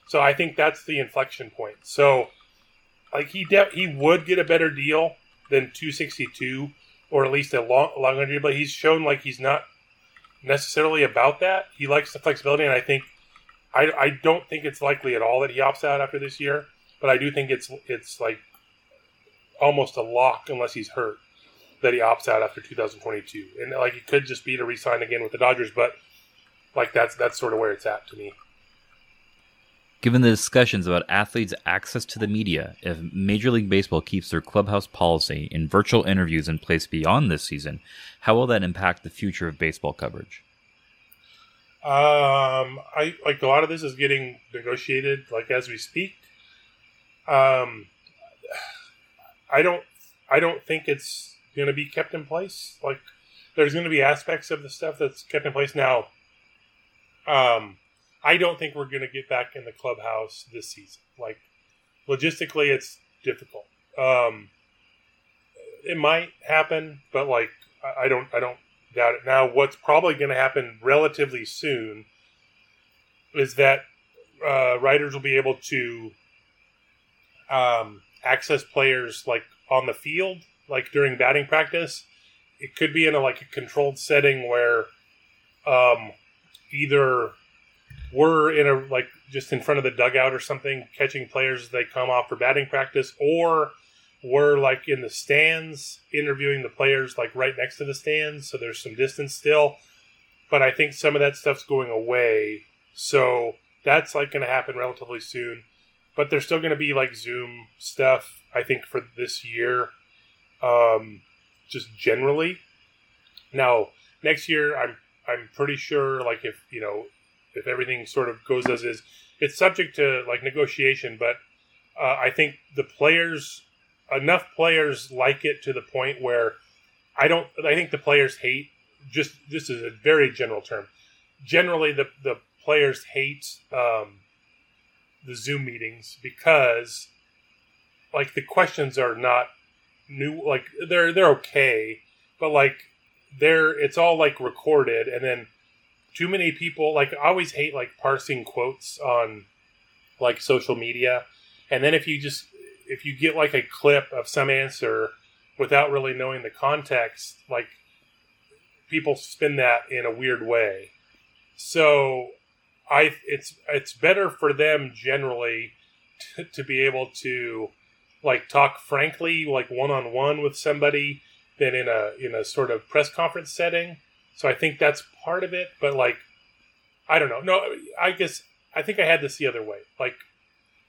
So I think that's the inflection point. So like he de- he would get a better deal than 262 or at least a long longer deal, but he's shown like he's not necessarily about that. He likes the flexibility, and I think I, I don't think it's likely at all that he opts out after this year. But I do think it's it's like almost a lock unless he's hurt that he opts out after 2022, and like it could just be to resign again with the Dodgers, but like that's that's sort of where it's at to me. Given the discussions about athletes' access to the media, if Major League Baseball keeps their clubhouse policy in virtual interviews in place beyond this season, how will that impact the future of baseball coverage? Um, I like a lot of this is getting negotiated like as we speak. Um, I don't, I don't think it's going to be kept in place. Like, there's going to be aspects of the stuff that's kept in place now. Um, I don't think we're going to get back in the clubhouse this season. Like, logistically, it's difficult. Um, it might happen, but like, I, don't, I don't doubt it. Now, what's probably going to happen relatively soon is that uh, writers will be able to um, access players like on the field, like during batting practice. It could be in a like a controlled setting where um, either we're in a like just in front of the dugout or something, catching players as they come off for batting practice, or we're like in the stands interviewing the players like right next to the stands, so there's some distance still. But I think some of that stuff's going away, so that's like going to happen relatively soon. But there's still going to be like Zoom stuff, I think, for this year, um, just generally. Now next year, I'm I'm pretty sure like if you know if everything sort of goes as is, it's subject to like negotiation. But uh, I think the players, enough players like it to the point where I don't. I think the players hate. Just this is a very general term. Generally, the the players hate um, the Zoom meetings because like the questions are not new. Like they're they're okay, but like they're it's all like recorded and then too many people like I always hate like parsing quotes on like social media. And then if you just if you get like a clip of some answer without really knowing the context like people spin that in a weird way. So i it's it's better for them generally to, to be able to like talk frankly like one-on-one with somebody than in a in a sort of press conference setting so I think that's part of it. But like, I don't know. No, I guess I think I had this the other way. Like,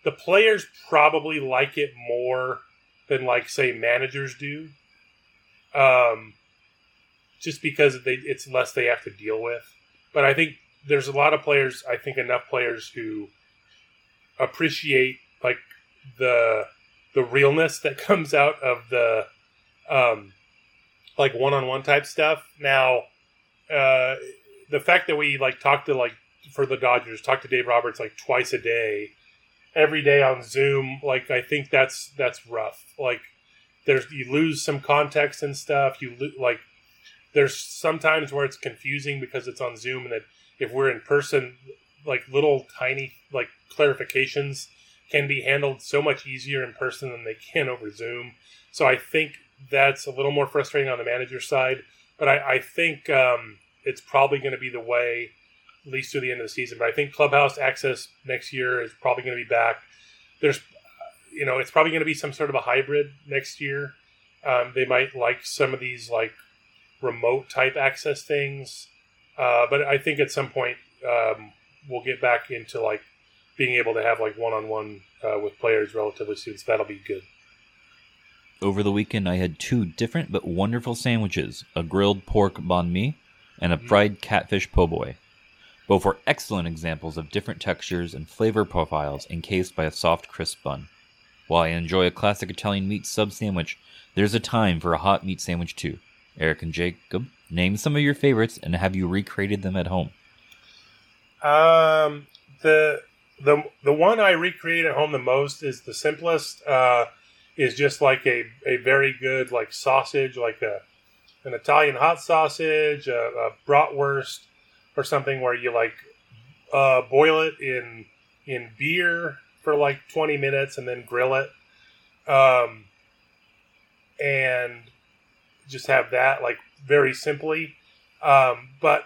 the players probably like it more than like say managers do. Um, just because they it's less they have to deal with. But I think there's a lot of players. I think enough players who appreciate like the the realness that comes out of the um like one-on-one type stuff. Now, uh, the fact that we like talk to like for the Dodgers, talk to Dave Roberts like twice a day, every day on Zoom, like I think that's that's rough. Like there's you lose some context and stuff. You lo- like there's sometimes where it's confusing because it's on Zoom and that if we're in person, like little tiny like clarifications can be handled so much easier in person than they can over Zoom. So I think that's a little more frustrating on the manager side. But I, I think um, it's probably going to be the way, at least through the end of the season. But I think Clubhouse access next year is probably going to be back. There's, you know, it's probably going to be some sort of a hybrid next year. Um, they might like some of these like remote type access things, uh, but I think at some point um, we'll get back into like being able to have like one on one with players relatively soon. So that'll be good. Over the weekend, I had two different but wonderful sandwiches a grilled pork banh mi and a fried catfish po' boy. Both were excellent examples of different textures and flavor profiles encased by a soft, crisp bun. While I enjoy a classic Italian meat sub sandwich, there's a time for a hot meat sandwich too. Eric and Jacob, name some of your favorites and have you recreated them at home? Um, the the the one I recreate at home the most is the simplest. Uh, is just like a, a very good like sausage, like a an Italian hot sausage, a, a bratwurst, or something where you like uh, boil it in in beer for like twenty minutes and then grill it, um, and just have that like very simply. Um, but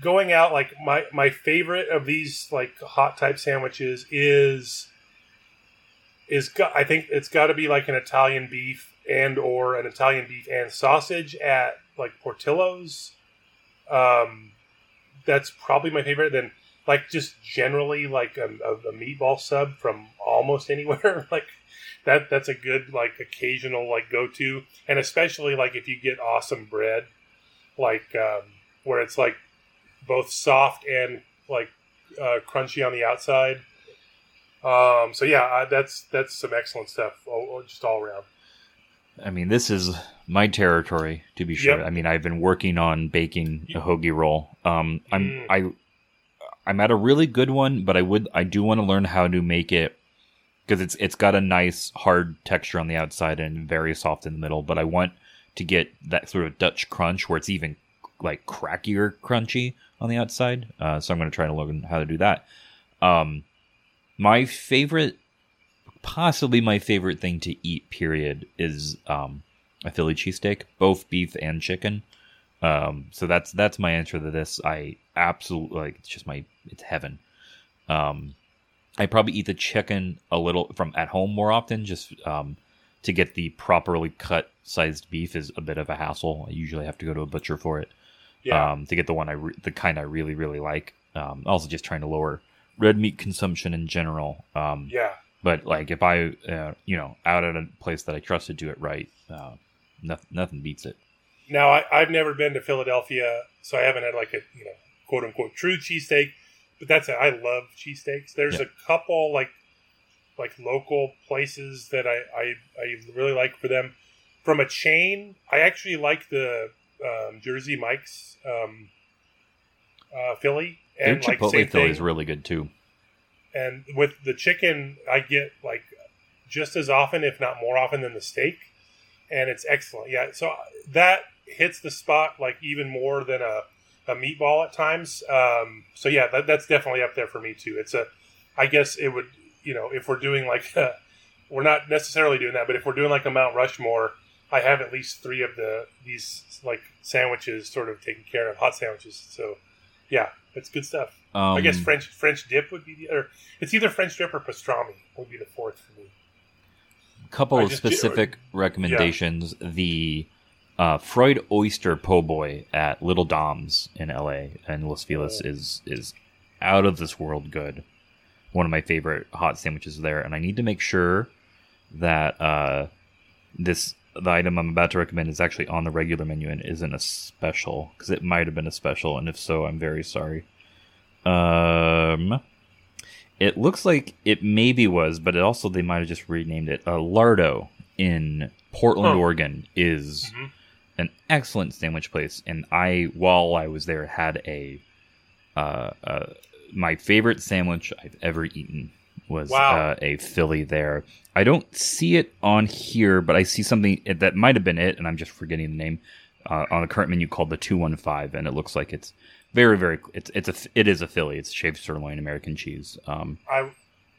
going out like my my favorite of these like hot type sandwiches is is go- I think it's got to be like an Italian beef and or an Italian beef and sausage at like Portillo's. Um, that's probably my favorite. Then like just generally like a, a, a meatball sub from almost anywhere like that. That's a good like occasional like go to, and especially like if you get awesome bread, like um, where it's like both soft and like uh, crunchy on the outside. Um, so yeah, uh, that's that's some excellent stuff, all, just all around. I mean, this is my territory to be sure. Yep. I mean, I've been working on baking a hoagie roll. Um, I'm Mm. I I'm at a really good one, but I would I do want to learn how to make it because it's it's got a nice hard texture on the outside and very soft in the middle. But I want to get that sort of Dutch crunch where it's even like crackier crunchy on the outside. Uh, so I'm going to try to learn how to do that. Um, my favorite, possibly my favorite thing to eat, period, is um, a Philly cheesesteak, both beef and chicken. Um, so that's that's my answer to this. I absolutely like it's just my it's heaven. Um, I probably eat the chicken a little from at home more often, just um, to get the properly cut sized beef is a bit of a hassle. I usually have to go to a butcher for it. Yeah. Um, to get the one I re- the kind I really really like. Um, also just trying to lower red meat consumption in general. Um, Yeah. But like if I uh, you know out at a place that I trust to do it right, uh, nothing nothing beats it. Now I, I've never been to Philadelphia, so I haven't had like a you know quote unquote true cheesesteak. But that's it. I love cheesesteaks. There's Yeah. a couple like like local places that I, I I really like for them. From a chain, I actually like the um, Jersey Mike's um, uh, Philly Their and like Chipotle Philly thing. is really good too. and with the chicken i get like just as often if not more often than the steak. And it's excellent. Yeah so that hits the spot like even more than a, a meatball at times. Um, so yeah that, that's definitely up there for me too. It's a i guess it would you know if we're doing like a, we're not necessarily doing that but if we're doing like a mount rushmore i have at least three of the these like sandwiches sort of taken care of hot sandwiches. So yeah it's good stuff I guess Um, French French dip would be the or it's either French dip or pastrami would be the fourth for me. couple I of specific recommendations. The uh, fried oyster po' boy at Little Dom's in LA and Los Feliz is is out of this world good. One of my favorite hot sandwiches there, and I need to make sure that uh, this the item I'm about to recommend is actually on the regular menu and isn't a special because it might have been a special, and if so, I'm very sorry. Um, it looks like it maybe was, but it also they might have just renamed it. Uh, Lardo in Portland, Huh. Oregon, is Mhm. an excellent sandwich place, and I, while I was there, had a uh, uh, my favorite sandwich I've ever eaten was Wow. uh, a Philly there. I don't see it on here, but I see something that might have been it, and I'm just forgetting the name uh, on the current menu called the two one five, and it looks like it's very very it's it's a it is a Philly. It's shaved sirloin American cheese. Um, I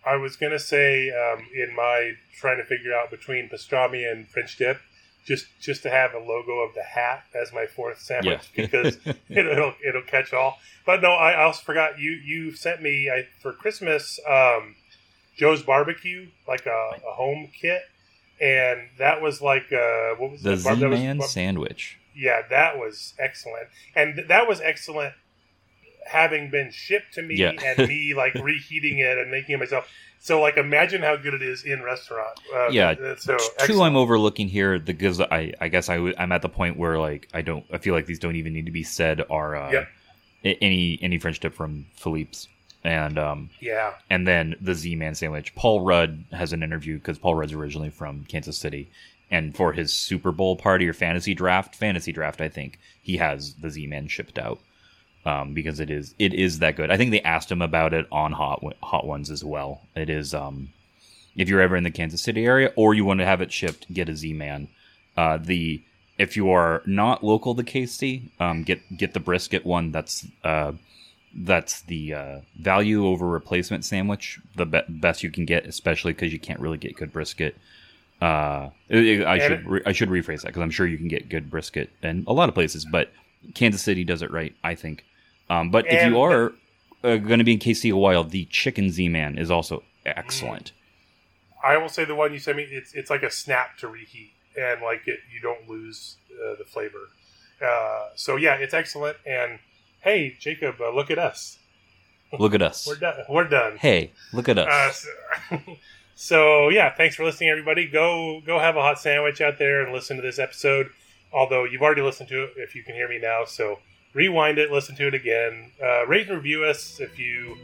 I was gonna say um, in my trying to figure out between pastrami and French dip, just just to have a logo of the hat as my fourth sandwich Yeah. because it, will it'll catch all. But no, I also forgot you you sent me I, for Christmas um, Joe's barbecue like a, a home kit, and that was like uh, what was the that? Bar- that Z-Man bar- sandwich. Yeah, that was excellent, and th- that was excellent having been shipped to me Yeah. and me like reheating it and making it myself. So like, imagine how good it is in restaurant. Uh, yeah, uh, so two excellent. I'm overlooking here because I I guess I w- I'm at the point where like I don't I feel like these don't even need to be said are uh, Yep. any any French dip from Philippe's. And um, Yeah. and then the Z-Man sandwich. Paul Rudd has an interview because Paul Rudd's originally from Kansas City, and for his Super Bowl party or fantasy draft, fantasy draft, I think he has the Z-Man shipped out um, because it is it is that good. I think they asked him about it on Hot Hot Ones as well. It is um, if you're ever in the Kansas City area or you want to have it shipped, get a Z-Man. Uh, the if you are not local to KC, um, get get the brisket one. That's uh, that's the uh, value over replacement sandwich, the be- best you can get, especially because you can't really get good brisket. Uh, I should re- I should rephrase that because I'm sure you can get good brisket in a lot of places, but Kansas City does it right, I think. Um, but if you are uh, going to be in KC a while, the chicken Z Man is also excellent. I will say the one you sent me, it's it's like a snap to reheat, and like it, you don't lose uh, the flavor. Uh, so yeah, it's excellent. And hey, Jacob, uh, look at us. Look at us. We're done. We're done. Hey, look at us. Uh, so, so, yeah, thanks for listening, everybody. Go go have a hot sandwich out there and listen to this episode. Although you've already listened to it, if you can hear me now, so rewind it, listen to it again, uh, rate and review us if you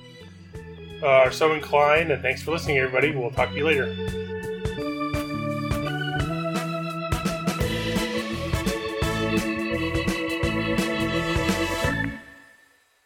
are so inclined. And thanks for listening, everybody. We'll talk to you later.